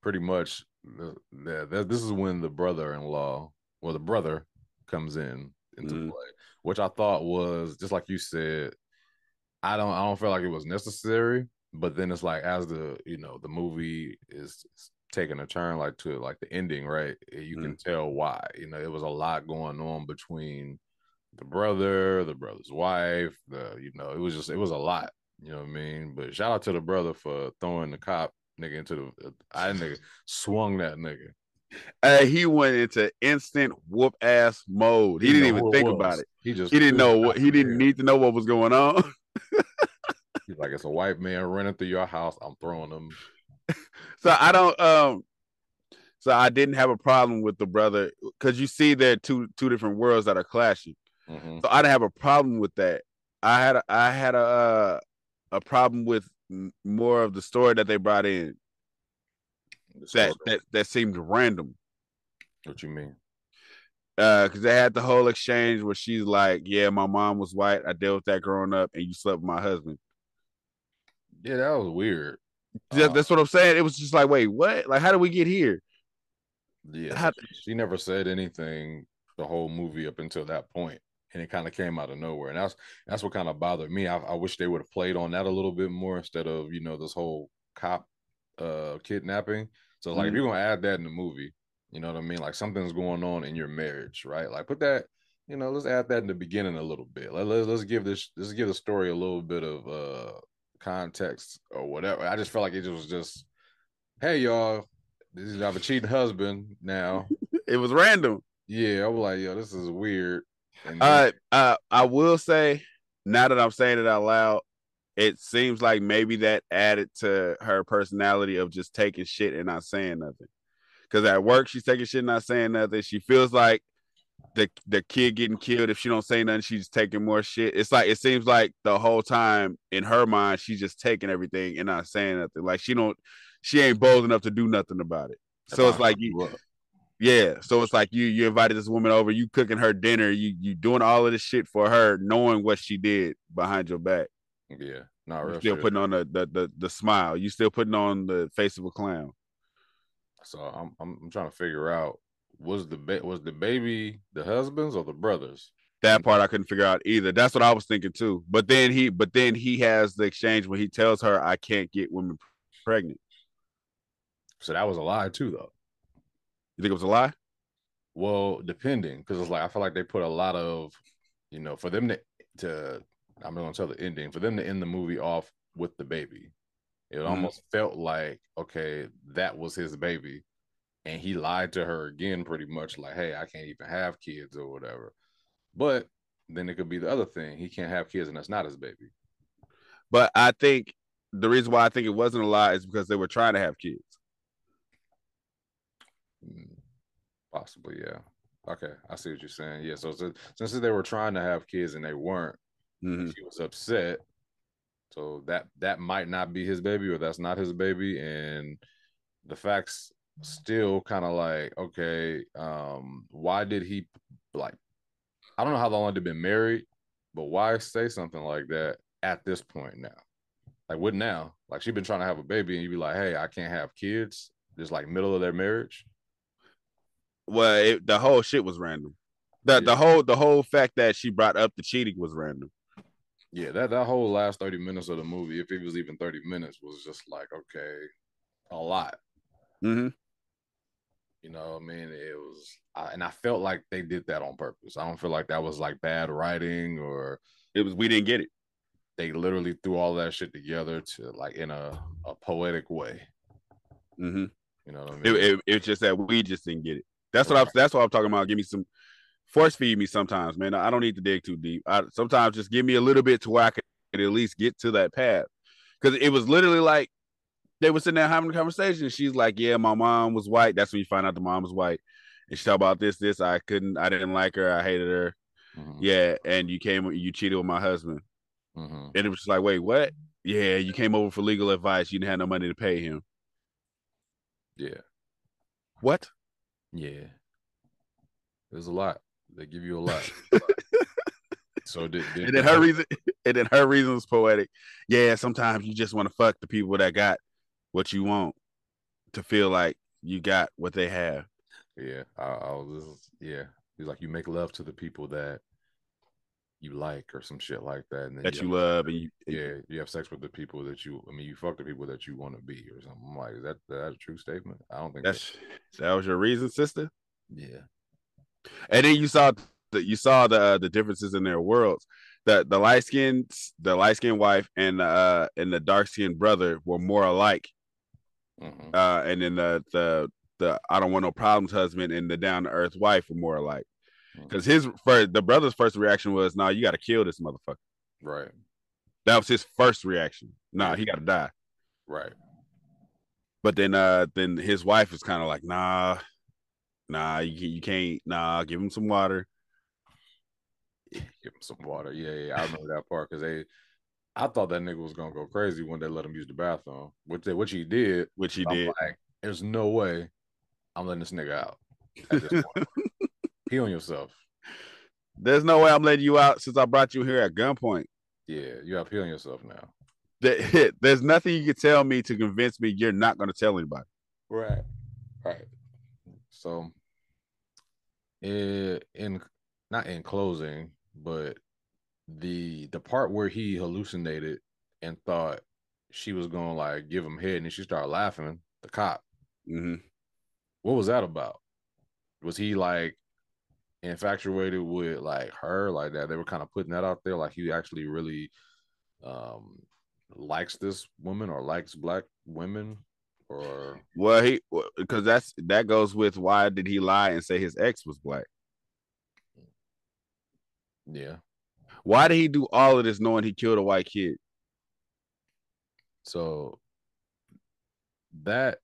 Speaker 4: pretty much the, the, the- this is when the brother-in-law, or the brother comes in into
Speaker 2: Mhm.
Speaker 4: play, which I thought was just like you said. I don't I don't feel like it was necessary, but then it's like as the you know the movie is taking a turn like to like the ending, right? You can tell why. You know, it was a lot going on between the brother, the brother's wife, the you know, it was just it was a lot. You know what I mean? But shout out to the brother for throwing the cop nigga into the I nigga swung that nigga.
Speaker 2: Uh, he went into instant whoop ass mode. He,
Speaker 4: didn't
Speaker 2: didn't even think
Speaker 4: was.
Speaker 2: about it.
Speaker 4: He just
Speaker 2: He didn't know what. He didn't need to know what was going on.
Speaker 4: He's like it's a white man running through your house. I'm throwing him.
Speaker 2: so I don't. Um. So I didn't have a problem with the brother because you see there are two two different worlds that are clashing.
Speaker 4: Mhm.
Speaker 2: So I didn't have a problem with that. I had a, I had a uh, a problem with more of the story that they brought in that that that seemed random.
Speaker 4: what you mean?
Speaker 2: Uh, because they had the whole exchange where she's like, "Yeah, my mom was white. I dealt with that growing up, and you slept with my husband."
Speaker 4: Yeah, that was weird.
Speaker 2: That-
Speaker 4: Uh,
Speaker 2: that's what I'm saying. It was just like, wait, what? Like, how did we get here?
Speaker 4: Yeah,
Speaker 2: How-
Speaker 4: she never said anything the whole movie up until that point, and it kind of came out of nowhere, and that's that's what kind of bothered me. I, I wish they would have played on that a little bit more instead of you know this whole cop uh kidnapping. So like, if
Speaker 2: Mhm.
Speaker 4: you're gonna add that in the movie, you know what I mean? Like something's going on in your marriage, right? Like put that, you know, let's add that in the beginning a little bit. Let, let's let's give this let's give the story a little bit of uh context or whatever. I just felt like it was just, hey y'all, this is I have a cheating husband now.
Speaker 2: It was random.
Speaker 4: Yeah, I was like, yo, this is weird. And
Speaker 2: Uh, uh, I will say, now that I'm saying it out loud, it seems like maybe that added to her personality of just taking shit and not saying nothing. Because at work, she's taking shit and not saying nothing. She feels like the the kid getting killed. If she don't say nothing, she's taking more shit. It's like it seems like the whole time in her mind, she's just taking everything and not saying nothing. Like she don't, she ain't bold enough to do nothing about it. So it's like you, yeah. So it's like you you invited this woman over, you cooking her dinner, you you doing all of this shit for her, knowing what she did behind your back.
Speaker 4: yeah, not real.
Speaker 2: still
Speaker 4: shit.
Speaker 2: putting on the, the the the smile. You still putting on the face of a clown.
Speaker 4: So I'm, I'm I'm trying to figure out was the ba- was the baby the husband's or the brothers?
Speaker 2: That part I couldn't figure out either. That's what I was thinking too. But then he but then he has the exchange when he tells her I can't get women pregnant.
Speaker 4: So that was a lie too, though.
Speaker 2: You think it was a lie?
Speaker 4: Well, depending, because it's like I feel like they put a lot of, you know, for them to to I'm not gonna tell the ending for them to end the movie off with the baby. It
Speaker 2: Mhm.
Speaker 4: almost felt like okay, that was his baby, and he lied to her again, pretty much like, hey, I can't even have kids or whatever. But then it could be the other thing: he can't have kids, and that's not his baby.
Speaker 2: But I think the reason why I think it wasn't a lie is because they were trying to have kids.
Speaker 4: Mm, Possibly, yeah. Okay, I see what you're saying. Yeah, so since, since they were trying to have kids and they weren't,
Speaker 2: Mhm.
Speaker 4: she was upset. So that that might not be his baby, or that's not his baby, and the facts still kind of like, okay, um, why did he like? I don't know how long they've been married, but why say something like that at this point now? Like, what now? Like, she's been trying to have a baby, and you'd be like, hey, I can't have kids. Just like middle of their marriage.
Speaker 2: Well, it, the whole shit was random. The
Speaker 4: Yeah.
Speaker 2: the whole the whole fact that she brought up the cheating was random.
Speaker 4: Yeah, that that whole last 30 minutes of the movie, if it was even 30 minutes, was just like, okay, a lot.
Speaker 2: Mm-hmm.
Speaker 4: You know, what I mean, it was, I, and I felt like they did that on purpose. I don't feel like that was like bad writing or
Speaker 2: It was we didn't get it.
Speaker 4: they literally threw all that shit together to like in a, a poetic way.
Speaker 2: Mm-hmm.
Speaker 4: You know what I
Speaker 2: It,
Speaker 4: mean?
Speaker 2: it, it's just that we just didn't get it. That's what I'm. That's what I'm talking about. Give me some force feed me sometimes, man. I don't need to dig too deep. I, sometimes just give me a little bit to where I can at least get to that path. Because it was literally like they were sitting there having a conversation. She's like, "Yeah, my mom was white." That's when you find out the mom was white. And she talked about this, this. I couldn't. I didn't like her. I hated her.
Speaker 4: Mhm,
Speaker 2: Yeah, and you came. You cheated with my husband.
Speaker 4: mhm.
Speaker 2: And it was just like, wait, what? Yeah, you came over for legal advice. You didn't have no money to pay him.
Speaker 4: Yeah,
Speaker 2: What?
Speaker 4: Yeah. There's a lot. They give you a lot. so did, did
Speaker 2: and then her reason, and then her reason was poetic. Yeah, sometimes you just want to fuck the people that got what you want to feel like you got what they have.
Speaker 4: Yeah, I, I was. Yeah, he's like you make love to the people that you like or some shit like that, and
Speaker 2: That you
Speaker 4: have-
Speaker 2: love, and you,
Speaker 4: Yeah, you have sex with the people that you. I mean, you fuck the people that you want to be or something. I'm like, is that that a true statement? I don't think
Speaker 2: that's that was your reason, sister.
Speaker 4: yeah.
Speaker 2: And then you saw the you saw the uh, the differences in their worlds. The the light skinned the light skinned wife and uh and the dark skinned brother were more alike.
Speaker 4: Mhm.
Speaker 2: Uh, and then the the the I don't want no problems husband and the down to earth wife were more alike. Because his first the brother's first reaction was, "Nah, you got to kill this motherfucker."
Speaker 4: Right,
Speaker 2: That was his first reaction. Nah, he got to die.
Speaker 4: right.
Speaker 2: But then uh then his wife was kind of like, "Nah, nah, you, you can't. Nah, give him some water."
Speaker 4: Give him some water. Yeah, yeah. I remember that part because they. I thought that nigga was gonna go crazy when they let him use the bathroom, which they, which he did.
Speaker 2: Which he
Speaker 4: I'm
Speaker 2: did.
Speaker 4: like, there's no way I'm letting this nigga out at this point. Pee on yourself.
Speaker 2: There's no way I'm letting you out since I brought you here at gunpoint.
Speaker 4: Yeah, you got to pee on yourself now.
Speaker 2: That- There's nothing you can tell me to convince me you're not going to tell anybody.
Speaker 4: Right. Right. So in, in not in closing, but the the part where he hallucinated and thought she was gonna like give him head and she started laughing, the cop.
Speaker 2: Mm-hmm.
Speaker 4: What was that about? Was he like infatuated with like her like that? They were kind of putting that out there, like he actually really um likes this woman or likes black women or
Speaker 2: Well, he because that's that goes with why did he lie and say his ex was black?
Speaker 4: yeah.
Speaker 2: Why did he do all of this knowing he killed a white kid?
Speaker 4: So that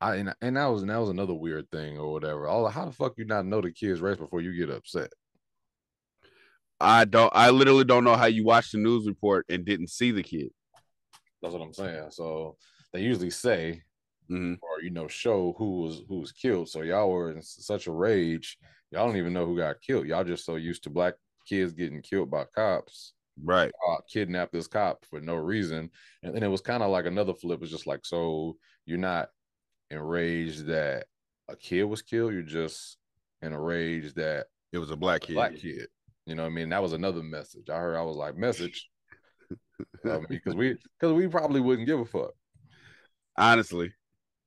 Speaker 4: I and, and that was and that was another weird thing or whatever. All how the fuck you not know the kid's race before you get upset?
Speaker 2: I don't. I literally don't know how you watched the news report and didn't see the kid.
Speaker 4: That's what I'm saying. So they usually say
Speaker 2: hmm
Speaker 4: or you know show who was who was killed. So y'all were in such a rage, y'all don't even know who got killed. Y'all just so used to black kids getting killed by cops.
Speaker 2: Right.
Speaker 4: Uh, kidnapped this cop for no reason, and then it was kind of like another flip. It's just like so you're not enraged that a kid was killed. You're just in a rage that
Speaker 2: It was a black kid.
Speaker 4: black kid. You know what I mean? That was another message. I heard I was like, message. because we because we probably wouldn't give a fuck.
Speaker 2: Honestly,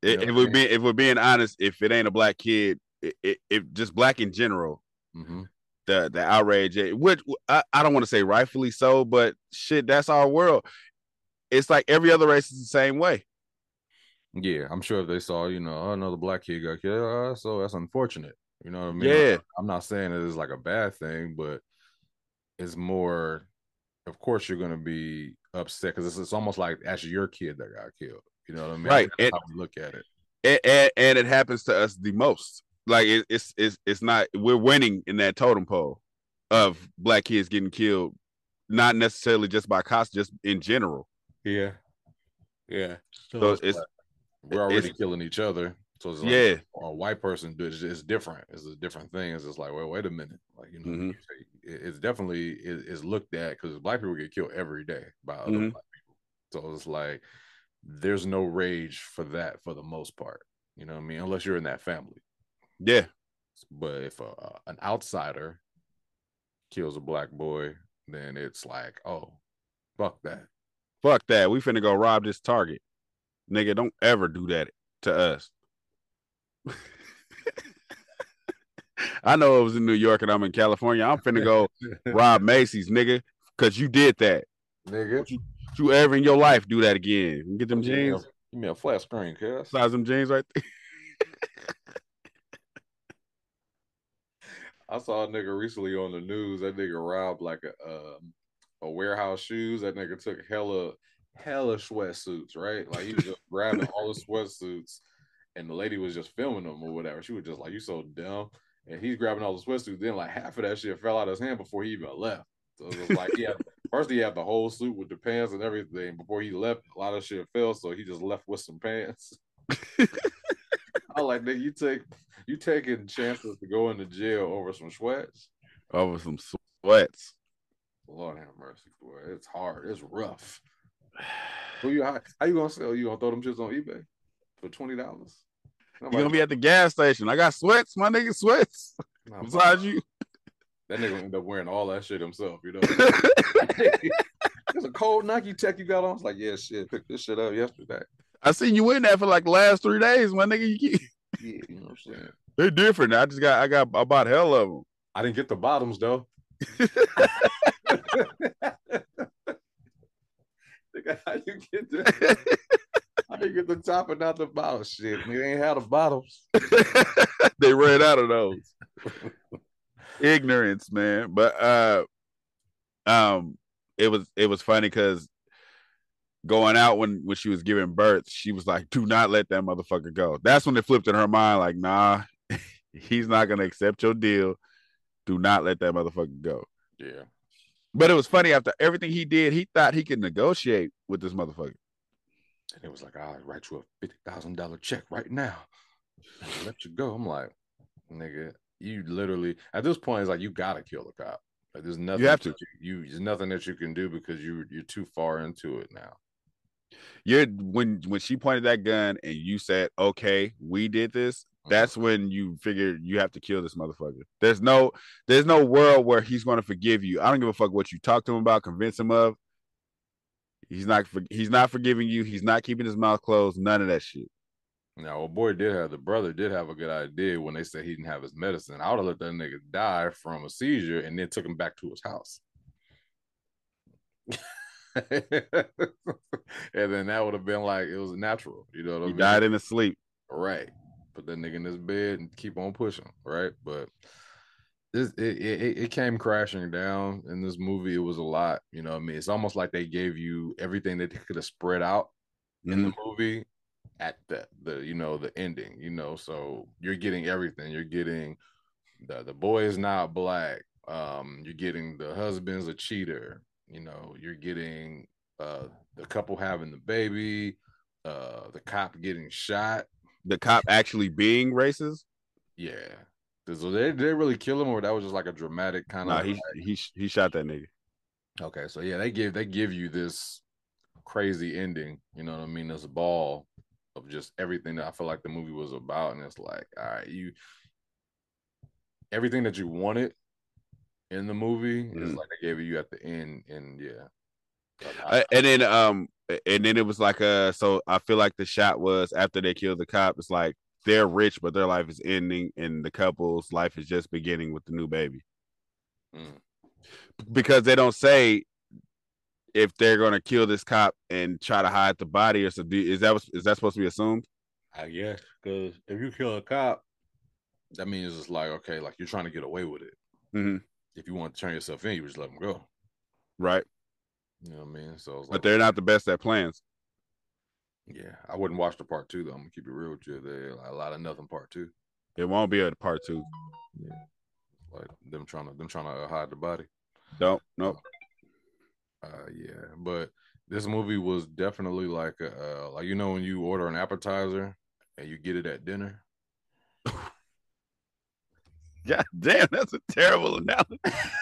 Speaker 4: You know
Speaker 2: if we're being if we're being honest, if it ain't a black kid, it, it, it just black in general,
Speaker 4: Mhm.
Speaker 2: the the outrage, it- which I, I don't want to say rightfully so, but shit, that's our world. It's like every other race is the same way.
Speaker 4: Yeah, I'm sure if they saw, you know, oh, another black kid got killed, uh, so that's unfortunate. You know what I mean?
Speaker 2: Yeah.
Speaker 4: I'm not saying it is like a bad thing, but it's more. Of course, you're gonna be upset because it's, it's almost like that's your kid that got killed. You know what I mean?
Speaker 2: Right,
Speaker 4: That's
Speaker 2: and-
Speaker 4: how we look at it.
Speaker 2: and, and, and it happens to us the most. Like it, it's it's it's not we're winning in that totem pole of black kids getting killed, not necessarily just by cops, just in general.
Speaker 4: Yeah, yeah.
Speaker 2: So it's
Speaker 4: we're already
Speaker 2: it's-
Speaker 4: killing each other. So it's like,
Speaker 2: Yeah.
Speaker 4: a white person do it's, it's different. It's a different thing. It's just like, well, wait a minute. Like you know,
Speaker 2: Mhm.
Speaker 4: it- it's definitely it, it's looked at because black people get killed every day by other
Speaker 2: Mhm.
Speaker 4: black people. So it's like there's no rage for that for the most part. You know what I mean? Unless you're in that family.
Speaker 2: yeah,
Speaker 4: But if a, a- an outsider kills a black boy, then it's like, oh, fuck that.
Speaker 2: fuck that. We finna go rob this Target, nigga. Don't ever do that to us. I know it was in New York and I'm in California. I'm finna go rob Macy's, nigga, because you did that.
Speaker 4: Nigga,
Speaker 2: Don't you ever in your life do that again? Get them
Speaker 4: Give me a-
Speaker 2: jeans,
Speaker 4: Give me a flat screen, cuz.
Speaker 2: size them jeans right there.
Speaker 4: I saw a nigga recently on the news. That nigga robbed like a um, a warehouse shoes. That nigga took hella hella sweatsuits, right? Like he was just grabbing all the sweatsuits, and the lady was just filming them or whatever. She was just like, "You so dumb." And he's grabbing all the sweatsuits. Then like half of that shit fell out of his hand before he even left. So it was like, yeah, first he had the whole suit with the pants and everything. Before he left, a lot of shit fell, so he just left with some pants. I like nigga, you take you taking chances to go into jail over some sweats.
Speaker 2: Over some sweats.
Speaker 4: Lord have mercy, boy. It's hard. It's rough. Who you how, how you gonna sell? You gonna throw them shits on eBay for twenty dollars?
Speaker 2: You gonna be at the gas station. I got sweats, my nigga sweats. Besides you.
Speaker 4: that nigga end up wearing all that shit himself. You know, there's a cold Nike tech you got on. It's like, yeah, shit, picked this shit up yesterday.
Speaker 2: I seen you in that for like the last three days, my nigga. You keep,
Speaker 4: Yeah, you know what I'm saying.
Speaker 2: they're different. I just got I got I bought hell of them.
Speaker 4: I didn't get the bottoms though. How you get the how you get the top and not the bottom? Shit, you ain't had the bottoms.
Speaker 2: they ran out of those. Ignorance, man. But uh um it was it was funny because going out when when she was giving birth, she was like, do not let that motherfucker go. That's when it flipped in her mind, like, nah, he's not gonna accept your deal. Do not let that motherfucker go.
Speaker 4: Yeah.
Speaker 2: But it was funny after everything he did, he thought he could negotiate with this motherfucker.
Speaker 4: And it was like, I'll write you a fifty thousand dollar check right now. Let you go. I'm like, nigga, you literally at this point it's like you gotta kill the cop. Like there's nothing you
Speaker 2: have to.
Speaker 4: You, you there's nothing that you can do because you you're too far into it now.
Speaker 2: You're when when she pointed that gun and you said, "Okay, we did this." That's mm-hmm. when you figure you have to kill this motherfucker. There's no there's no world where he's going to forgive you. I don't give a fuck what you talk to him about, convince him of. He's not for, he's not forgiving you. He's not keeping his mouth closed. None of that shit.
Speaker 4: Now, well, boy did have the brother did have a good idea when they said he didn't have his medicine. I would have let that nigga die from a seizure and then took him back to his house. and then that would have been like it was natural, you know what I
Speaker 2: He
Speaker 4: mean?
Speaker 2: died in his sleep.
Speaker 4: right. Put that nigga in his bed and keep on pushing, right? But this it, it it came crashing down in this movie. It was a lot, you know. what I mean, it's almost like they gave you everything that they could have spread out in the movie at the the you know the ending you know so you're getting everything you're getting the the boy is not black um you're getting the husband's a cheater you know you're getting uh the couple having the baby uh the cop getting shot
Speaker 2: The cop actually being racist.
Speaker 4: yeah so they did they really kill him or that was just like a dramatic kind
Speaker 2: Nah,
Speaker 4: of
Speaker 2: he he he shot that nigga.
Speaker 4: Okay, so yeah, they give they give you this crazy ending, you know what I mean? This ball of just everything that I feel like the movie was about, and it's like, all right, you everything that you wanted in the movie is
Speaker 2: Mhm.
Speaker 4: like they gave you at the end, and yeah. I-
Speaker 2: and then um and then it was like uh so I feel like the shot was after they killed the cop. It's like they're rich, but their life is ending, and the couple's life is just beginning with the new baby.
Speaker 4: Mm.
Speaker 2: Because they don't say if they're gonna kill this cop and try to hide the body or so. do- Is that is that supposed to be assumed?
Speaker 4: I guess because if you kill a cop, that means it's like okay, like you're trying to get away with it.
Speaker 2: Mhm.
Speaker 4: If you want to turn yourself in, you just let them go.
Speaker 2: Right,
Speaker 4: You know what I mean? So,
Speaker 2: but
Speaker 4: like,
Speaker 2: they're not the best at plans.
Speaker 4: yeah, I wouldn't watch the part two though. I'm gonna keep it real with you. They a lot of nothing part two.
Speaker 2: It won't be a part two.
Speaker 4: Yeah, like them trying to them trying to hide the body.
Speaker 2: Don't nope.
Speaker 4: Uh, yeah, but this movie was definitely like a, uh, like you know when you order an appetizer and you get it at dinner.
Speaker 2: God damn, that's a terrible analogy.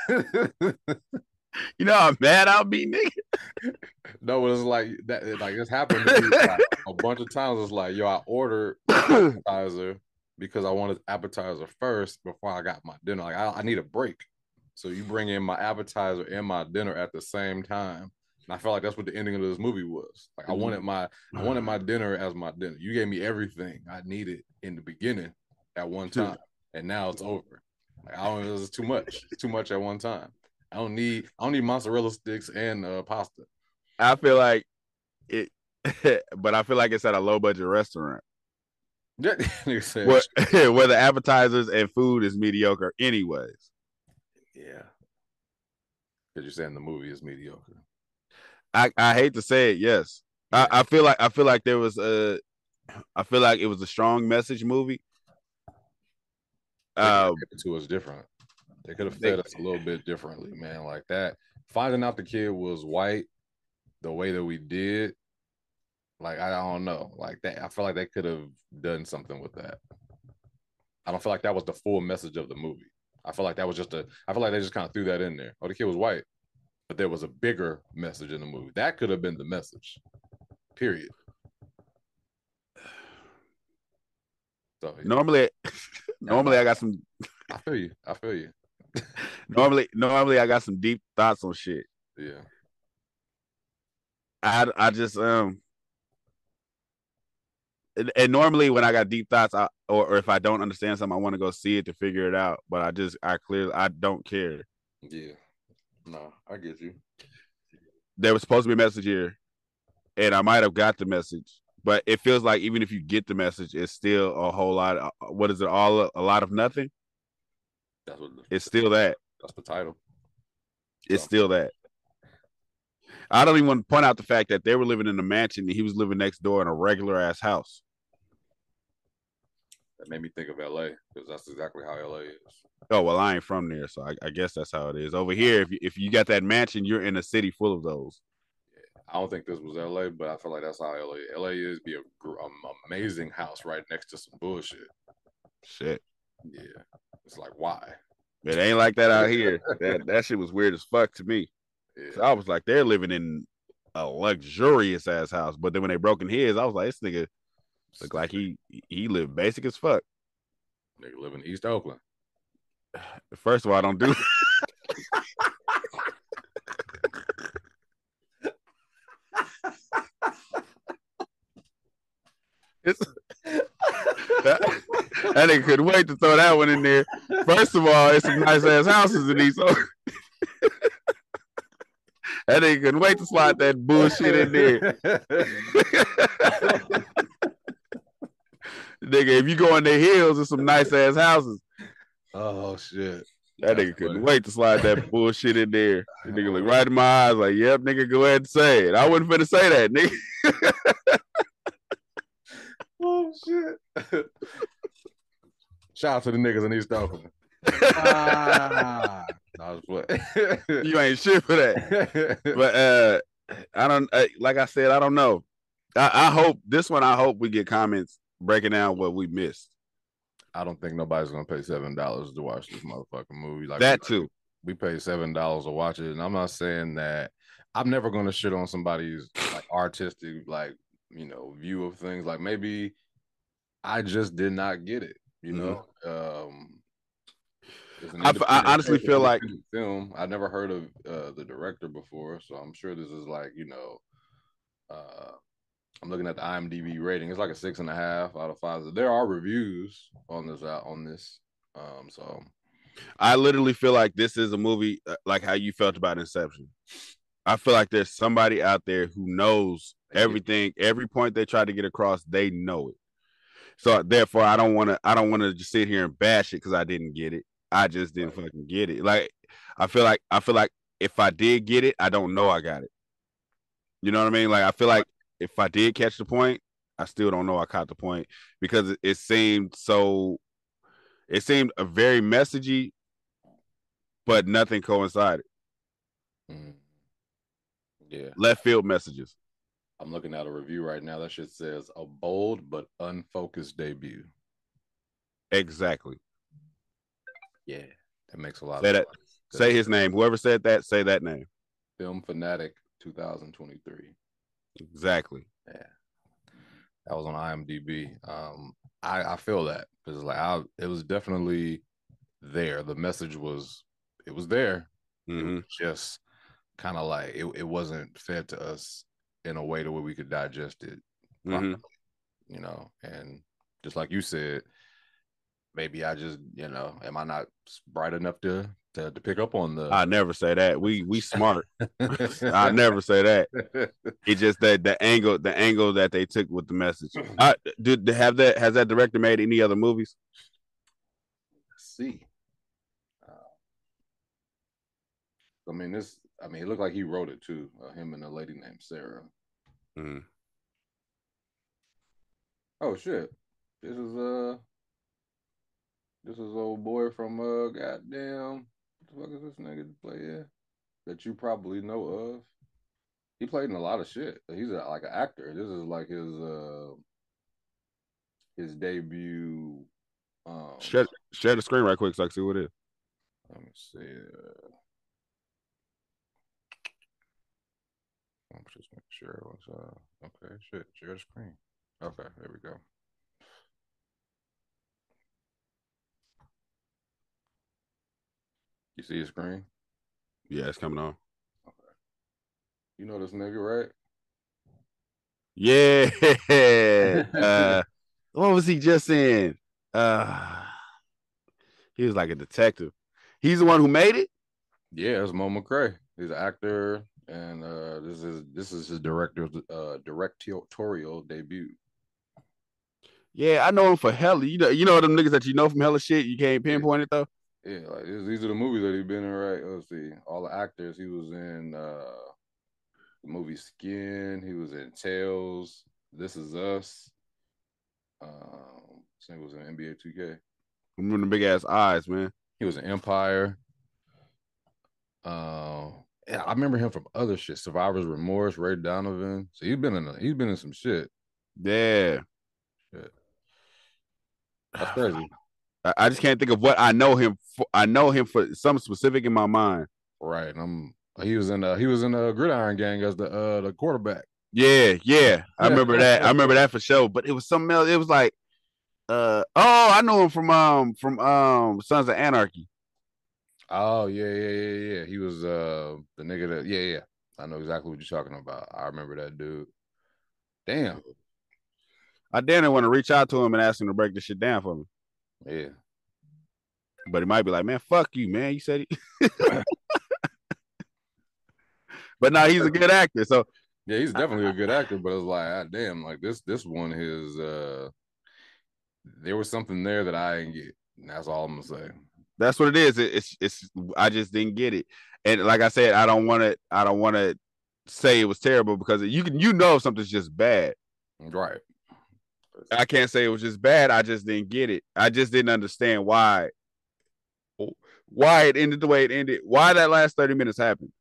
Speaker 2: You know how mad I'll be, nigga.
Speaker 4: no, it's like that. it- Like it's happened to me, like, a bunch of times. It's like yo, I ordered appetizer because I wanted appetizer first before I got my dinner. Like I, I need a break. So you bring in my appetizer and my dinner at the same time. And I felt like that's what the ending of this movie was. Like I mm-hmm. wanted my I wanted my dinner as my dinner. You gave me everything I needed in the beginning at one time, and now it's over. Like I don't. It's too much. It's too much at one time. I don't need. I don't need mozzarella sticks and uh, pasta.
Speaker 2: I feel like it, but I feel like it's at a low budget restaurant
Speaker 4: Yeah, nigga said,
Speaker 2: where, where the appetizers and food is mediocre, anyways.
Speaker 4: yeah. Because you're saying the movie is mediocre.
Speaker 2: I, I hate to say it, yes. I, I feel like I feel like there was a, I feel like it was a strong message movie. Um,
Speaker 4: it us different. They could have
Speaker 2: They-
Speaker 4: fed us a little bit differently, man. Like that. Finding out the kid was white, the way that we did, like I don't know, like that. I feel like they could have done something with that. I don't feel like that was the full message of the movie. I feel like that was just a. I feel like they just kind of threw that in there. Oh, the kid was white, but there was a bigger message in the movie. That could have been the message. Period. So yeah,
Speaker 2: normally, normally I got some.
Speaker 4: I feel you. I feel you.
Speaker 2: Normally, normally I got some deep thoughts on shit.
Speaker 4: Yeah.
Speaker 2: I I just um and, and normally when I got deep thoughts I, or, or if I don't understand something I want to go see it to figure it out but I just I clearly I don't care.
Speaker 4: Yeah. No, I get you.
Speaker 2: There was supposed to be a message here and I might have got the message but it feels like even if you get the message it's still a whole lot of, what is it all a lot of nothing?
Speaker 4: That's what
Speaker 2: It's still that.
Speaker 4: that's the title.
Speaker 2: It's
Speaker 4: So-
Speaker 2: still that. I don't even want to point out the fact that they were living in a mansion and he was living next door in a regular ass house.
Speaker 4: That made me think of LA because that's exactly how LA is.
Speaker 2: Oh well, I ain't from there, so I, I guess that's how it is. Over here, if you, if you got that mansion, you're in a city full of those.
Speaker 4: I don't think this was LA, but I feel like that's how LA. LA is be a gr- um, amazing house right next to some bullshit.
Speaker 2: Shit,
Speaker 4: Yeah, it's like why?
Speaker 2: it ain't like that out here. That that shit was weird as fuck to me.
Speaker 4: Yeah,
Speaker 2: So I was like, they're living in a luxurious ass house. But then when they broke in his, I was like, this nigga look like he he lived basic as fuck.
Speaker 4: Nigga live in East Oakland.
Speaker 2: First of all, I don't do It's, that, that nigga couldn't wait to throw that one in there. First of all, it's some nice ass houses in these. That nigga couldn't wait to slide that bullshit in there. nigga, if you go in the hills, it's some nice ass houses.
Speaker 4: oh shit.
Speaker 2: That
Speaker 4: That's
Speaker 2: nigga couldn't
Speaker 4: funny.
Speaker 2: wait to slide that bullshit in there. The nigga look oh. right in my eyes, like, "Yep, nigga, go ahead and say it." I wasn't finna say that, nigga.
Speaker 4: Oh shit. Shout out to the niggas in East Oakland. ah, no, I was playing.
Speaker 2: you ain't shit for that. But uh, I don't uh, like I said, I don't know. I, I hope this one. I hope we get comments breaking down what we missed.
Speaker 4: I don't think nobody's gonna pay seven dollars to watch this motherfucking movie. Like
Speaker 2: that too.
Speaker 4: we pay seven dollars to watch it, and I'm not saying that I'm never gonna shit on somebody's like artistic, like you know, view of things. Like maybe I just did not get it. You know, um,
Speaker 2: Mm-hmm. I f- I honestly feel like-
Speaker 4: film. I never heard of uh, the director before, so I'm sure this is like you know, uh, I'm looking at the IMDb rating. It's like a six and a half out of five. There are reviews on this out on this, um, so
Speaker 2: I literally feel like this is a movie uh, like how you felt about Inception. I feel like there's somebody out there who knows everything, every point they try to get across, they know it. So therefore, I don't want to. I don't want to just sit here and bash it because I didn't get it. I just didn't
Speaker 4: Right.
Speaker 2: fucking get it. Like I feel like I feel like if I did get it, I don't know I got it. You know what I mean? Like I feel like if I did catch the point, I still don't know I caught the point because it, seemed so. It seemed a very messagey, but nothing coincided.
Speaker 4: mm. yeah.
Speaker 2: Left field messages.
Speaker 4: I'm looking at a review right now. That shit says a bold but unfocused debut.
Speaker 2: Exactly.
Speaker 4: Yeah, that makes a lot
Speaker 2: Say
Speaker 4: of
Speaker 2: that.
Speaker 4: sense.
Speaker 2: Say his name. Whoever said that, say that name.
Speaker 4: Film Fanatic 2023.
Speaker 2: Exactly.
Speaker 4: Yeah, that was on IMDb. Um, I I feel that because like I, it was definitely there. The message was it was there. It
Speaker 2: hmm
Speaker 4: was just kind of like it, it wasn't fed to us in a way to where we could digest it
Speaker 2: hmm
Speaker 4: you know, and just like you said, maybe I just, you know, am I not bright enough to to, to pick up on the
Speaker 2: I never say that. We we smart. I never say that. It's just that the angle, the angle that they took with the message. I did have that. Has that director made any other movies?
Speaker 4: see. Uh, I mean, this. I mean, it looked like he wrote it too. Uh, him and a lady named Sarah.
Speaker 2: Mhm.
Speaker 4: Oh shit! This is uh, this is old boy from uh, goddamn. What the fuck is this nigga to play here? That you probably know of. He played in a lot of shit. He's a, like an actor. This is like his uh, his debut. Um,
Speaker 2: Share share the screen right quick so I can see what it is.
Speaker 4: Let me see. Uh, I'm just making sure it was uh okay. Shit, share the screen. Okay, there we go. You see the screen?
Speaker 2: Yeah, it's coming on. Okay.
Speaker 4: You know this nigga, right?
Speaker 2: Yeah. uh, what was he just in? Uh, he was like a detective. He's the one who made it.
Speaker 4: Yeah, it's Mo McRae. He's an actor, and uh, this is this is his director uh directorial debut.
Speaker 2: Yeah, I know him for hella. You know, you know them niggas that you know from hella shit. You can't pinpoint it though.
Speaker 4: Yeah, like these are the movies that he's been in, right? Let's see. All the actors. He was in uh the movie Skin. He was in Tales. This Is Us. Um, this was in NBA 2K.
Speaker 2: Remember the big ass eyes, man.
Speaker 4: He was in Empire. Um, I remember him from other shit. Survivor's Remorse, Ray Donovan. So he's been in a, he's been in some shit.
Speaker 2: Yeah.
Speaker 4: Shit. That's crazy.
Speaker 2: I, I just can't think of what I know him for. I know him for something specific in my mind.
Speaker 4: Right. I'm He was in uh he was in the Gridiron Gang as the uh the quarterback.
Speaker 2: Yeah, yeah. I remember that. I remember that for sure. But it was something else. It was like, uh, oh, I know him from um from um Sons of Anarchy.
Speaker 4: Oh yeah, yeah, yeah, yeah. He was uh the nigga that yeah, yeah. I know exactly what you're talking about. I remember that dude. Damn.
Speaker 2: I didn't want to reach out to him and ask him to break this shit down for me.
Speaker 4: Yeah.
Speaker 2: But he might be like, man, fuck you, man. You said he But now he's a good actor. So
Speaker 4: Yeah, he's definitely a good actor, but it's like, ah, damn, like this this one his uh there was something there that I didn't get. And that's all I'm gonna say.
Speaker 2: That's what it is. It- It's it's I just didn't get it. And like I said, I don't want to I don't want to say it was terrible because you can you know if something's just bad.
Speaker 4: Right.
Speaker 2: I can't say it was just bad. I just didn't get it. I just didn't understand why why it ended the way it ended. Why that last 30 minutes happened.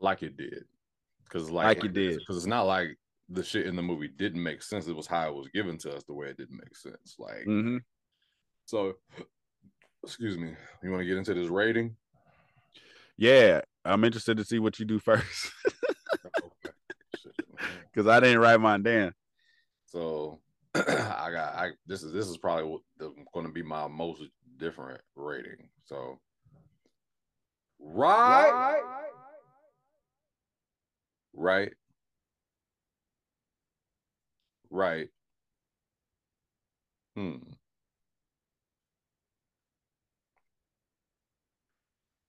Speaker 4: Like it did. Cause
Speaker 2: Like
Speaker 4: like,
Speaker 2: it did.
Speaker 4: Because it's not like the shit in the movie didn't make sense. It was how it was given to us the way it didn't make sense. Like
Speaker 2: hmm
Speaker 4: so excuse me. You want to get into this rating?
Speaker 2: Yeah, I'm interested to see what you do first. Because I didn't write mine down.
Speaker 4: So I got I this is this is probably going to be my most different rating. So right, right, right. Hmm.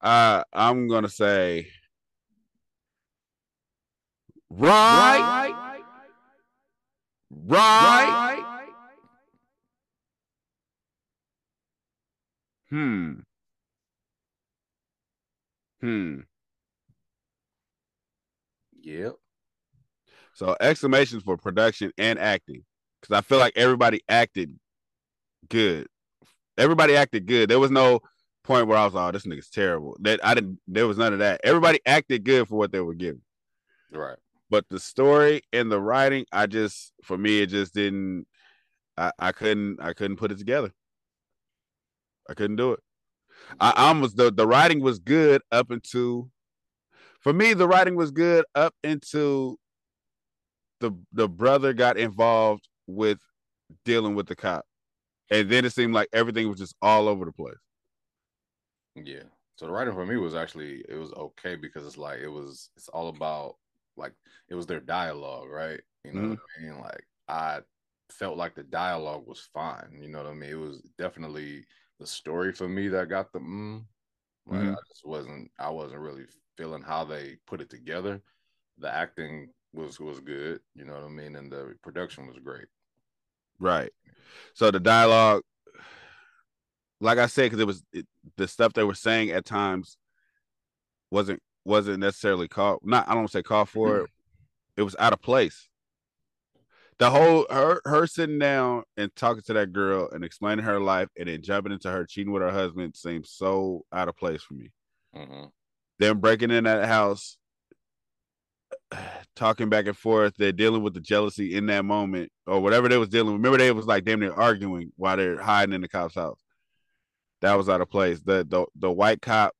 Speaker 2: Uh, I'm gonna say right, right, Hmm. Hmm.
Speaker 4: Yep.
Speaker 2: So exclamations for production and acting because I feel like everybody acted good. Everybody acted good. There was no point where I was like, "Oh, this nigga's terrible." That I didn't. There was none of that. Everybody acted good for what they were given.
Speaker 4: Right.
Speaker 2: But the story and the writing, I just for me, it just didn't. I, I couldn't. I couldn't put it together. I couldn't do it. I, I almost the the writing was good up until For me, the writing was good up until The the brother got involved with dealing with the cop, and then it seemed like everything was just all over the place.
Speaker 4: Yeah. So the writing for me was actually it was okay because it's like it was it's all about like it was their dialogue, right? You know what I mean? Like I felt like the dialogue was fine. You know what I mean? It was definitely the story for me that got the mm. Like
Speaker 2: Mhm.
Speaker 4: I just wasn't I wasn't really feeling how they put it together. The acting was was good, you know what I mean, and the production was great.
Speaker 2: Right. So the dialogue, like I said, because it was it, the stuff they were saying at times wasn't wasn't necessarily called. Not I don't say called for it. It was out of place. The whole her her sitting down and talking to that girl and explaining her life and then jumping into her cheating with her husband seems so out of place for me.
Speaker 4: hmm
Speaker 2: Them breaking in that house, talking back and forth. They're dealing with the jealousy in that moment or whatever they was dealing with. Remember, they was like damn near arguing while they're hiding in the cop's house. That was out of place. The the the white cop,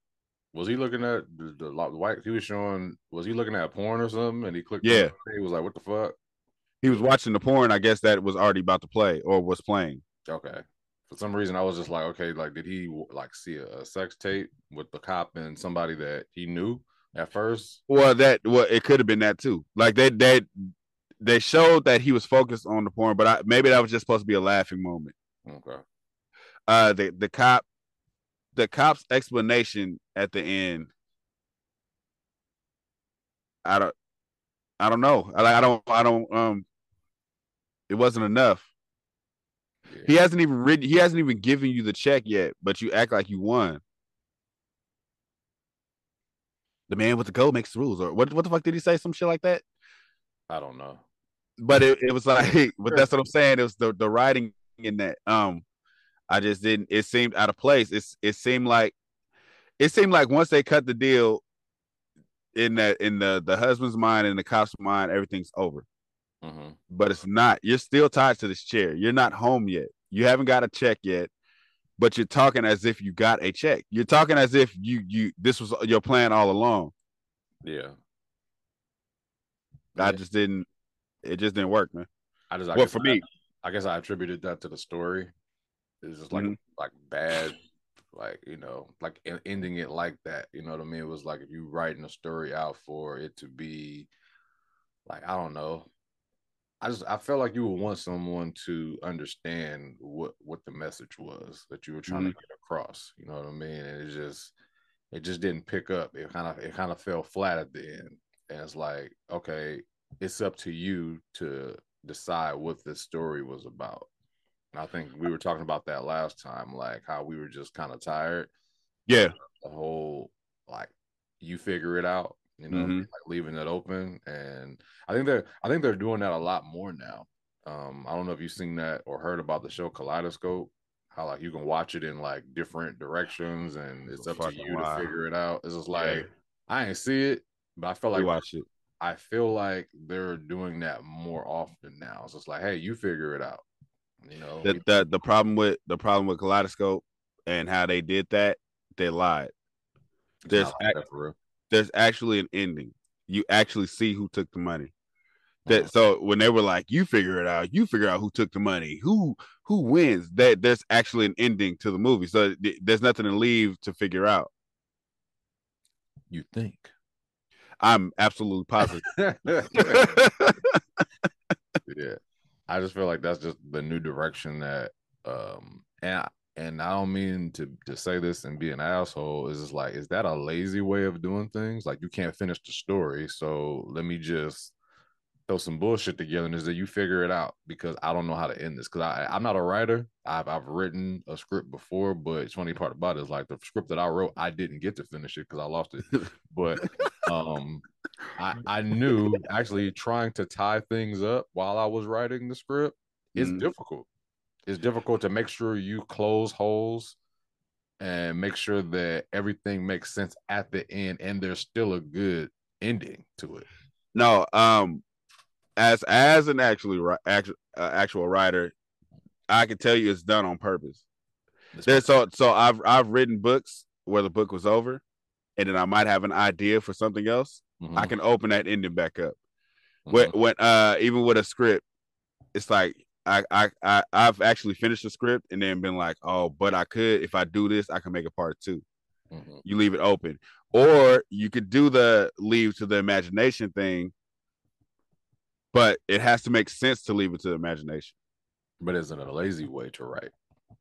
Speaker 4: Was he looking at the, the, the white? He was showing. Was he looking at porn or something? And he clicked.
Speaker 2: Yeah.
Speaker 4: He was like, "What the fuck?"
Speaker 2: he was watching the porn. I guess that was already about to play or was playing.
Speaker 4: Okay. For some reason, I was just like, okay, like, did he like see a, a sex tape with the cop and somebody that he knew at first?
Speaker 2: Well, that well, it could have been that too. Like they they they showed that he was focused on the porn, but I, maybe that was just supposed to be a laughing moment.
Speaker 4: Okay.
Speaker 2: Uh the the cop the cop's explanation at the end. I don't i don't know. I, I don't i don't um it wasn't enough.
Speaker 4: Yeah.
Speaker 2: he hasn't even read he hasn't even given you the check yet but you act like you won. The man with the gold makes the rules or what what the fuck did he say? Some shit like that?
Speaker 4: I don't know.
Speaker 2: but it, it was like but that's what i'm saying. It was the the writing in that. Um i just didn't it seemed out of place it's it seemed like it seemed like once they cut the deal in that in the the husband's mind and the cop's mind everything's over
Speaker 4: hmm
Speaker 2: but it's not you're still tied to this chair you're not home yet you haven't got a check yet but you're talking as if you got a check. You're talking as if you you this was your plan all along.
Speaker 4: Yeah.
Speaker 2: I
Speaker 4: Yeah.
Speaker 2: just didn't. It just didn't work, man.
Speaker 4: I just I
Speaker 2: well, for
Speaker 4: I-
Speaker 2: me,
Speaker 4: I guess I attributed that to the story. It's just like
Speaker 2: Mhm.
Speaker 4: like bad, like you know, like ending it like that. You know what I mean? It was like if you writing a story out for it to be, like I don't know. I just I felt like you would want someone to understand what what the message was that you were trying to get across. You know what I mean? And it just it just didn't pick up. It kind of it kind of fell flat at the end. And it's like, okay, it's up to you to decide what this story was about. I think we were talking about that last time, like how we were just kind of tired.
Speaker 2: yeah,
Speaker 4: The whole like you figure it out, you know,
Speaker 2: Mhm.
Speaker 4: like leaving it open. And I think they're I think they're doing that a lot more now. Um, I don't know if you've seen that or heard about the show Kaleidoscope. How like you can watch it in like different directions and it's up to you to figure it out. It's just
Speaker 2: Yeah.
Speaker 4: like I ain't see it, but I feel like
Speaker 2: watched it.
Speaker 4: I feel like they're doing that more often now. It's just like, hey, you figure it out. You know,
Speaker 2: The, the the problem with the problem with Kaleidoscope and how they did that, they lied. There's
Speaker 4: not like that.
Speaker 2: There's actually an ending. You actually see who took the money. That
Speaker 4: Mhm.
Speaker 2: so when they were like, "You figure it out. You figure out who took the money. Who who wins?" That there's actually an ending to the movie. So th- there's nothing to leave to figure out.
Speaker 4: You think?
Speaker 2: I'm absolutely positive.
Speaker 4: yeah, I just feel like that's just the new direction that, um, and I, and I don't mean to to say this and be an asshole. Is just like, is that a lazy way of doing things? Like you can't finish the story, so let me just throw some bullshit together and is that you figure it out because I don't know how to end this because I I'm not a writer. I've I've written a script before, but it's funny part about it is like the script that I wrote, I didn't get to finish it because I lost it. But um I I knew actually trying to tie things up while I was writing the script is
Speaker 2: Mhm.
Speaker 4: difficult. It's difficult to make sure you close holes and make sure that everything makes sense at the end and there's still a good ending to it.
Speaker 2: No, um, as as an actually actual uh, actual writer, I can tell you it's done on purpose. There's so so I've I've written books where the book was over, and then I might have an idea for something else.
Speaker 4: Mhm,
Speaker 2: I can open that ending back up.
Speaker 4: mhm.
Speaker 2: When when uh even with a script, it's like I I I I've actually finished the script and then been like, oh, but I could if I do this, I can make a part two.
Speaker 4: Mhm.
Speaker 2: You leave it open, or you could do the leave to the imagination thing, but it has to make sense to leave it to the imagination.
Speaker 4: But isn't it a lazy way to write?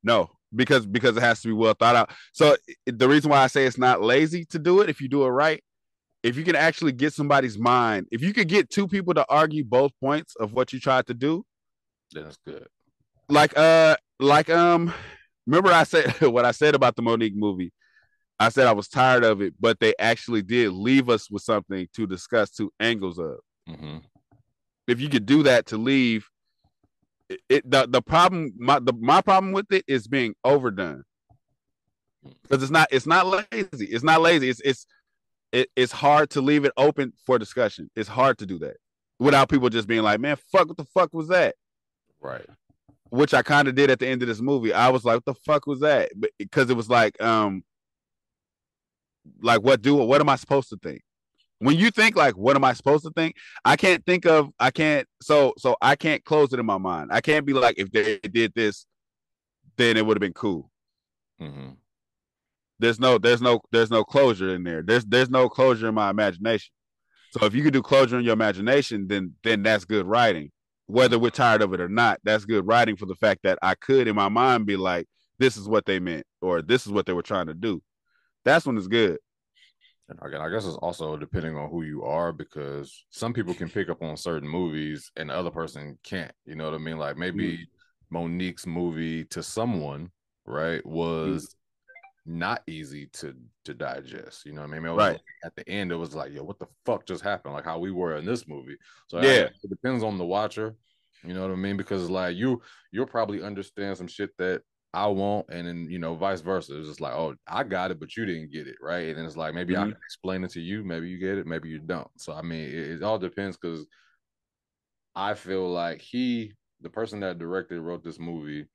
Speaker 2: No, because because it has to be well thought out. So the reason why I say it's not lazy to do it if you do it right, if you can actually get somebody's mind, if you could get two people to argue both points of what you tried to do,
Speaker 4: Then it's good.
Speaker 2: like uh like um remember I said what I said about the Monique movie. I said I was tired of it, but they actually did leave us with something to discuss two angles of.
Speaker 4: hmm
Speaker 2: If you could do that to leave it, it the, the problem my the my problem with it is being overdone. Because it's not it's not lazy. It's not lazy. It's it's it, it's hard to leave it open for discussion. It's hard to do that without people just being like, man, fuck, what the fuck was that?
Speaker 4: Right.
Speaker 2: which I kind of did at the end of this movie. I was like, "What the fuck was that?" Because it was like, um, like what do what am I supposed to think? When you think like, what am I supposed to think? I can't think of, I can't, so so I can't close it in my mind. I can't be like, if they did this, then it would have been cool.
Speaker 4: hmm
Speaker 2: There's no, there's no, there's no closure in there. There's there's no closure in my imagination. So if you could do closure in your imagination, then then that's good writing. Whether we're tired of it or not, that's good writing for the fact that I could in my mind be like, this is what they meant, or this is what they were trying to do. That's when it's good.
Speaker 4: And again, I guess it's also depending on who you are because some people can pick up on certain movies and the other person can't. You know what I mean? Like maybe mm. Monique's movie to someone, right, was mm. not easy to to digest. You know what I mean?
Speaker 2: Right.
Speaker 4: at the end, it was like, yo, what the fuck just happened? Like how we were in this movie. So
Speaker 2: Yeah.
Speaker 4: yeah, it depends on the watcher. You know what I mean? Because like you, you'll probably understand some shit that I won't, and then you know, vice versa. It's just like, oh, I got it, but you didn't get it, right? And it's like maybe I
Speaker 2: Mhm.
Speaker 4: can explain it to you, maybe you get it, maybe you don't. So I mean, it, it all depends because I feel like he, the person that directed, wrote this movie,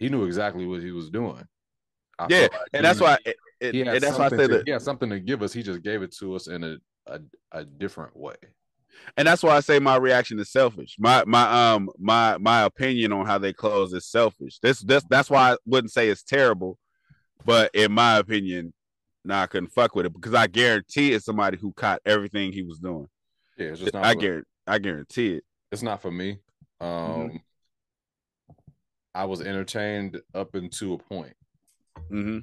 Speaker 4: he knew exactly what he was doing. I
Speaker 2: Yeah,
Speaker 4: like
Speaker 2: and that's why. It, it- and that's why I said
Speaker 4: to,
Speaker 2: that.
Speaker 4: he had something to give us. He just gave it to us in a a, a different way.
Speaker 2: And that's why I say my reaction is selfish. My my um my my opinion on how they close is selfish. This this that's why I wouldn't say it's terrible, but in my opinion, nah, I couldn't fuck with it because I guarantee it's somebody who caught everything he was doing.
Speaker 4: Yeah, it's just not.
Speaker 2: I guarantee I guarantee it.
Speaker 4: it's not for me. Um,
Speaker 2: Mm-hmm.
Speaker 4: I was entertained up until a point,
Speaker 2: hmm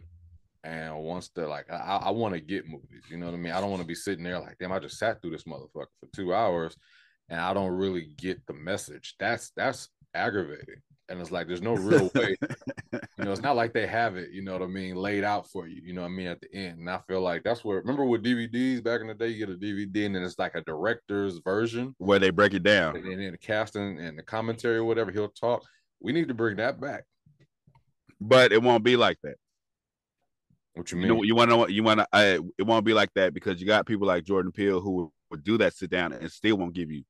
Speaker 4: and once the like, I, I want to get movies. You know what I mean? I don't want to be sitting there like, damn, I just sat through this motherfucker for two hours, and I don't really get the message. That's that's aggravating, and it's like there's no real way. you know, it's not like they have it. You know what I mean? Laid out for you. You know what I mean? At the end, and I feel like that's where. Remember with DVDs back in the day, you get a DVD, and then it's like a director's version.
Speaker 2: Where they break it down.
Speaker 4: and then the casting and the commentary or whatever, he'll talk. We need to bring that back.
Speaker 2: But it won't be like that.
Speaker 4: What you
Speaker 2: You know, you want to know what you want to. It won't be like that because you got people like Jordan Peele who would, do that sit down and still won't give you.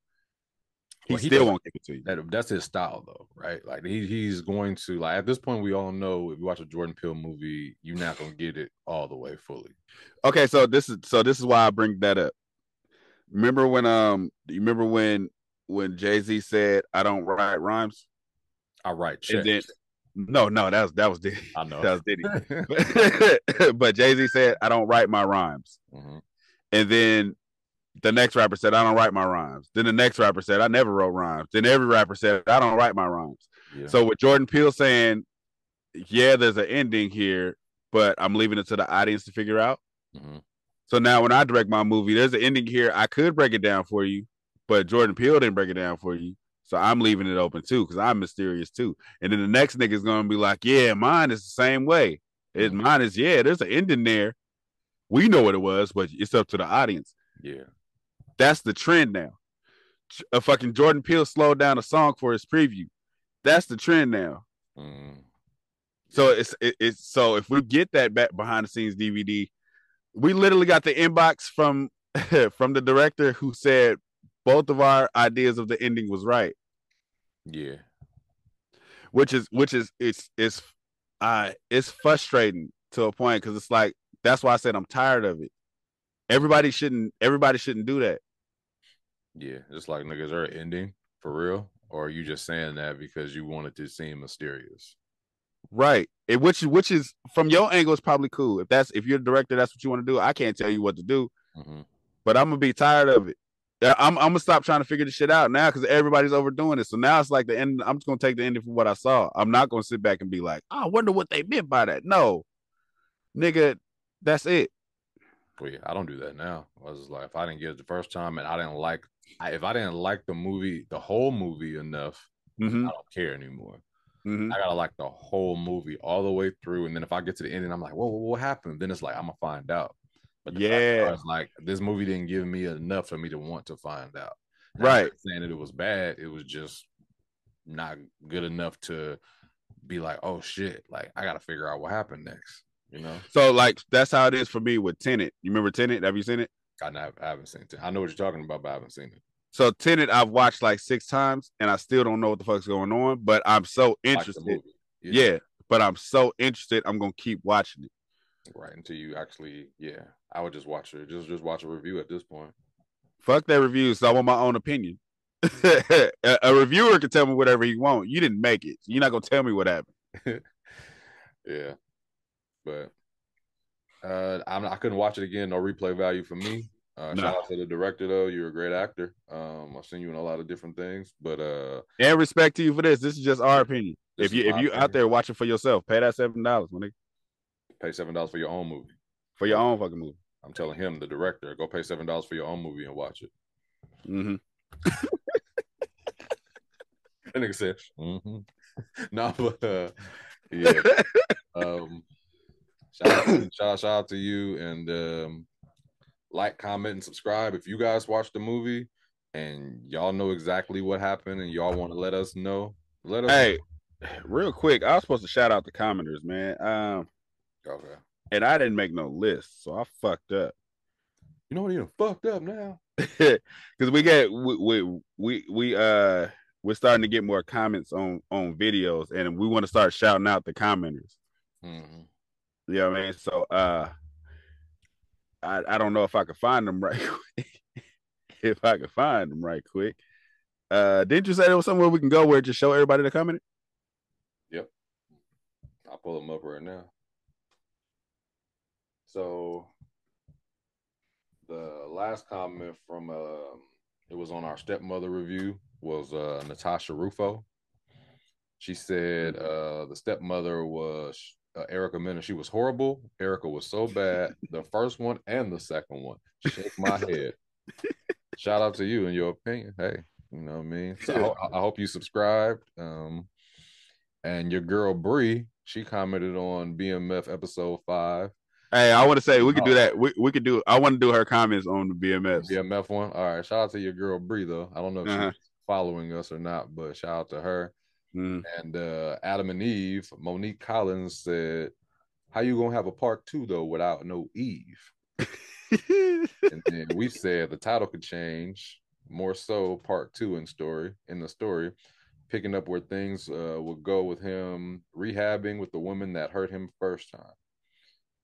Speaker 2: He,
Speaker 4: Well, he
Speaker 2: still won't give it to you.
Speaker 4: that that's his style though, right? Like he he's going to like at this point we all know if you watch a Jordan Peele movie, you're not gonna get it all the way fully.
Speaker 2: Okay, so this is so this is why I bring that up. Remember when um you remember when when Jay Z said I don't write rhymes?
Speaker 4: I write
Speaker 2: And
Speaker 4: checks.
Speaker 2: then no, no, that was that was Diddy.
Speaker 4: I know.
Speaker 2: That was Diddy. but Jay Z said I don't write my rhymes.
Speaker 4: Mhm.
Speaker 2: And then the next rapper said I don't write my rhymes. Then the next rapper said I never wrote rhymes. Then every rapper said I don't write my rhymes.
Speaker 4: Yeah.
Speaker 2: So with Jordan Peele saying, yeah, there's an ending here, but I'm leaving it to the audience to figure out.
Speaker 4: Mhm.
Speaker 2: So now when I direct my movie, there's an ending here. I could break it down for you, but Jordan Peele didn't break it down for you. So I'm leaving it open too, because I'm mysterious too. And then the next nigga's gonna be like, Yeah, mine is the same way. It mine is, yeah, there's an ending there. We know what it was, but it's up to the audience.
Speaker 4: yeah.
Speaker 2: That's the trend now. A fucking Jordan Peele slowed down a song for his preview. That's the trend now.
Speaker 4: Mm.
Speaker 2: So it's it, it's so if we get that back behind the scenes DVD, we literally got the inbox from from the director who said both of our ideas of the ending was right,
Speaker 4: Yeah.
Speaker 2: which is which is it's it's uh it's frustrating to a point because it's like that's why I said I'm tired of it. Everybody shouldn't everybody shouldn't do that.
Speaker 4: Yeah. Just like niggas, is there an ending for real? Or are you just saying that because you wanted to seem mysterious?
Speaker 2: Right. It, which which is from your angle is probably cool. If that's if you're the director, that's what you want to do. I can't tell you what to do.
Speaker 4: Mhm.
Speaker 2: but I'm gonna be tired of it. I'm, I'm gonna stop trying to figure this shit out now because everybody's overdoing it. So now it's like the end. I'm just gonna take the ending from what I saw. I'm not gonna sit back and be like, "Oh, I wonder what they meant by that. No, nigga, that's it.
Speaker 4: Well, yeah, I don't do that now. I was like, if I didn't get it the first time and I didn't like, I, if I didn't like the movie, the whole movie enough,
Speaker 2: Mhm,
Speaker 4: I don't care anymore.
Speaker 2: mhm.
Speaker 4: I gotta like the whole movie all the way through, and then if I get to the ending, I'm like, whoa, whoa, what happened? Then it's like I'm gonna find out.
Speaker 2: Yeah.
Speaker 4: is like this movie didn't give me enough for me to want to find out.
Speaker 2: Right.
Speaker 4: saying that it was bad, it was just not good enough to be like, oh shit, like I gotta figure out what happened next. You know,
Speaker 2: So like that's how it is for me with Tenet. You remember Tenet? Have you seen it?
Speaker 4: I, not, I haven't seen it. I know what you're talking about, but I haven't seen it.
Speaker 2: So Tenet, I've watched like six times, and I still don't know what the fuck's going on. But I'm so
Speaker 4: Like
Speaker 2: interested.
Speaker 4: movie.
Speaker 2: yeah, but I'm so interested. I'm gonna keep watching it.
Speaker 4: right until you actually, yeah. I would just watch it, just just watch a review at this point.
Speaker 2: Fuck that review. So I want my own opinion. a, a reviewer can tell me whatever he want. You didn't make it. You're not gonna tell me what happened.
Speaker 4: Yeah, but uh, I'm, I couldn't watch it again. No replay value for me. Uh,
Speaker 2: No.
Speaker 4: Shout out to the director though. You're a great actor. Um, I've seen you in a lot of different things, but uh,
Speaker 2: And respect to you for this. This is just our opinion. If you if you
Speaker 4: opinion.
Speaker 2: out there watching for yourself, pay that seven dollars, my nigga,
Speaker 4: pay seven dollars for your own movie.
Speaker 2: For your own fucking movie.
Speaker 4: I'm telling him, the director, go pay seven dollars for your own movie and watch it.
Speaker 2: Mm-hmm.
Speaker 4: That nigga said, mm-hmm. "No, but uh, yeah." um, shout out, shout out, shout out to you, and um, like, comment, and subscribe if you guys watched the movie and y'all know exactly what happened and y'all want to let us know. Let us.
Speaker 2: Hey, real quick, I was supposed to shout out the commenters, man. Um,
Speaker 4: okay.
Speaker 2: And I didn't make no list, so I fucked up.
Speaker 4: You know what? You fucked up now.
Speaker 2: because we get we, we we we uh we're starting to get more comments on on videos and we want to start shouting out the commenters
Speaker 4: Mhm.
Speaker 2: You know what I mean? So uh I I don't know if I could find them right quick. if I could find them right quick. Uh didn't you say there was somewhere we can go where to show everybody the comment?
Speaker 4: Yep, I'll pull them up right now. So the last comment from uh it was on our stepmother review was uh Natasha Rufo. She said uh the stepmother was uh, Erica Mena. She was horrible. Erica was so bad. The first one and the second one. Shake my head. Shout out to you in your opinion. Hey, you know what I mean. So I, I hope you subscribed. Um, and your girl Bree, she commented on BMF episode five.
Speaker 2: Hey, I want to say we could do
Speaker 4: Oh.
Speaker 2: that. We we could do I want to do her comments on the BMS.
Speaker 4: BMF one. All right. Shout out to your girl Bree though. I don't know if
Speaker 2: Uh-huh.
Speaker 4: she's following us or not, but shout out to her.
Speaker 2: Mhm.
Speaker 4: And uh Adam and Eve, Monique Collins said, How you gonna have a part two though without no Eve? And then we said the title could change more so part two in story in the story, picking up where things uh, would go with him rehabbing with the woman that hurt him first time.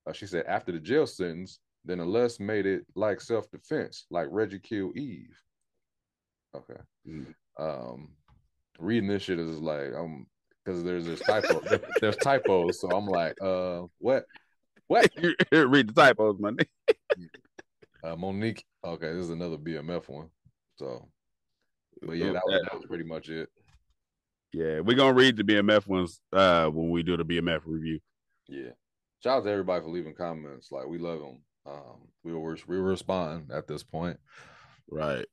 Speaker 4: Uh, she said after the jail sentence, then Les made it like self defense, like Reggie killed Eve. Okay.
Speaker 2: Mm.
Speaker 4: Um, reading this shit is like um because there's this typo, there's typos, so I'm like, uh, what? What?
Speaker 2: Read the typos, man.
Speaker 4: Uh, Monique. Okay, this is another BMF one. So, but yeah, that was, that was pretty much it.
Speaker 2: Yeah, we're gonna read the BMF ones uh when we do the BMF review.
Speaker 4: Yeah. Shout out to everybody for leaving comments. Like we love them. Um, we will we will respond at this point.
Speaker 2: Right.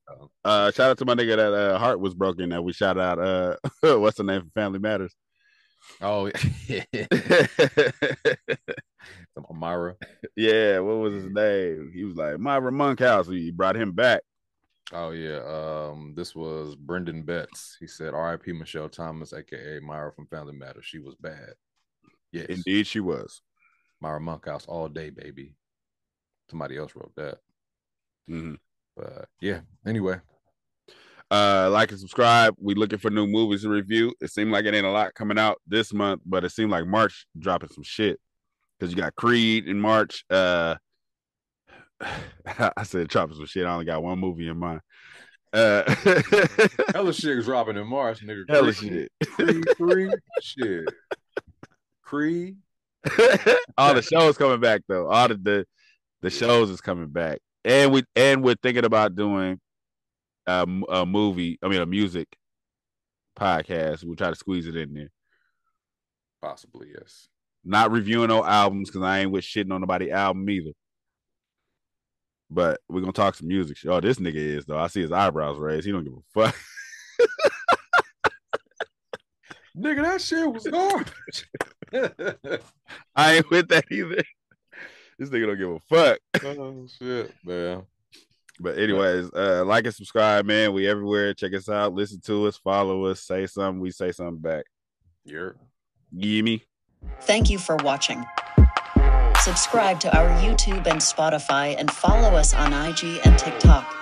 Speaker 4: Uh,
Speaker 2: shout out to my nigga that uh heart was broken that we shout out uh what's the name for Family Matters?
Speaker 4: Oh, yeah. Myra.
Speaker 2: yeah, what was his name? He was like Myra Monkhouse. He brought him back.
Speaker 4: Oh yeah. Um, this was Brendan Betts. He said, "R.I.P. Michelle Thomas, aka Myra from Family Matters. She was bad." Yes,
Speaker 2: Indeed, she was.
Speaker 4: Myra Monkhouse all day, baby. Somebody else wrote that,
Speaker 2: Mhm.
Speaker 4: but yeah. Anyway,
Speaker 2: Uh, like and subscribe. We looking for new movies to review. It seemed like it ain't a lot coming out this month, but it seemed like March dropping some shit because you got Creed in March. Uh, I said dropping some shit. I only got one movie in mind. Uh,
Speaker 4: hella shit is dropping in March, nigga.
Speaker 2: hella
Speaker 4: Creed-
Speaker 2: shit.
Speaker 4: Creed three, shit. Creed,
Speaker 2: All the shows coming back though. All the, the the shows is coming back, and we and we're thinking about doing a movie. I mean, a music podcast. We'll try to squeeze it in there.
Speaker 4: possibly yes.
Speaker 2: Not reviewing no albums because I ain't with shitting on nobody album either. But we're gonna talk some music. Oh, this nigga is though. I see his eyebrows raised. He don't give a fuck.
Speaker 4: Nigga, that shit was garbage.
Speaker 2: I ain't with that either. This nigga don't give a fuck.
Speaker 4: oh shit, man.
Speaker 2: But anyways, uh, like and subscribe, man. We everywhere. Check us out. Listen to us. Follow us. Say something. We say something back.
Speaker 4: You're
Speaker 2: Gimme.
Speaker 1: Thank you for watching. Subscribe to our YouTube and Spotify and follow us on IG and TikTok.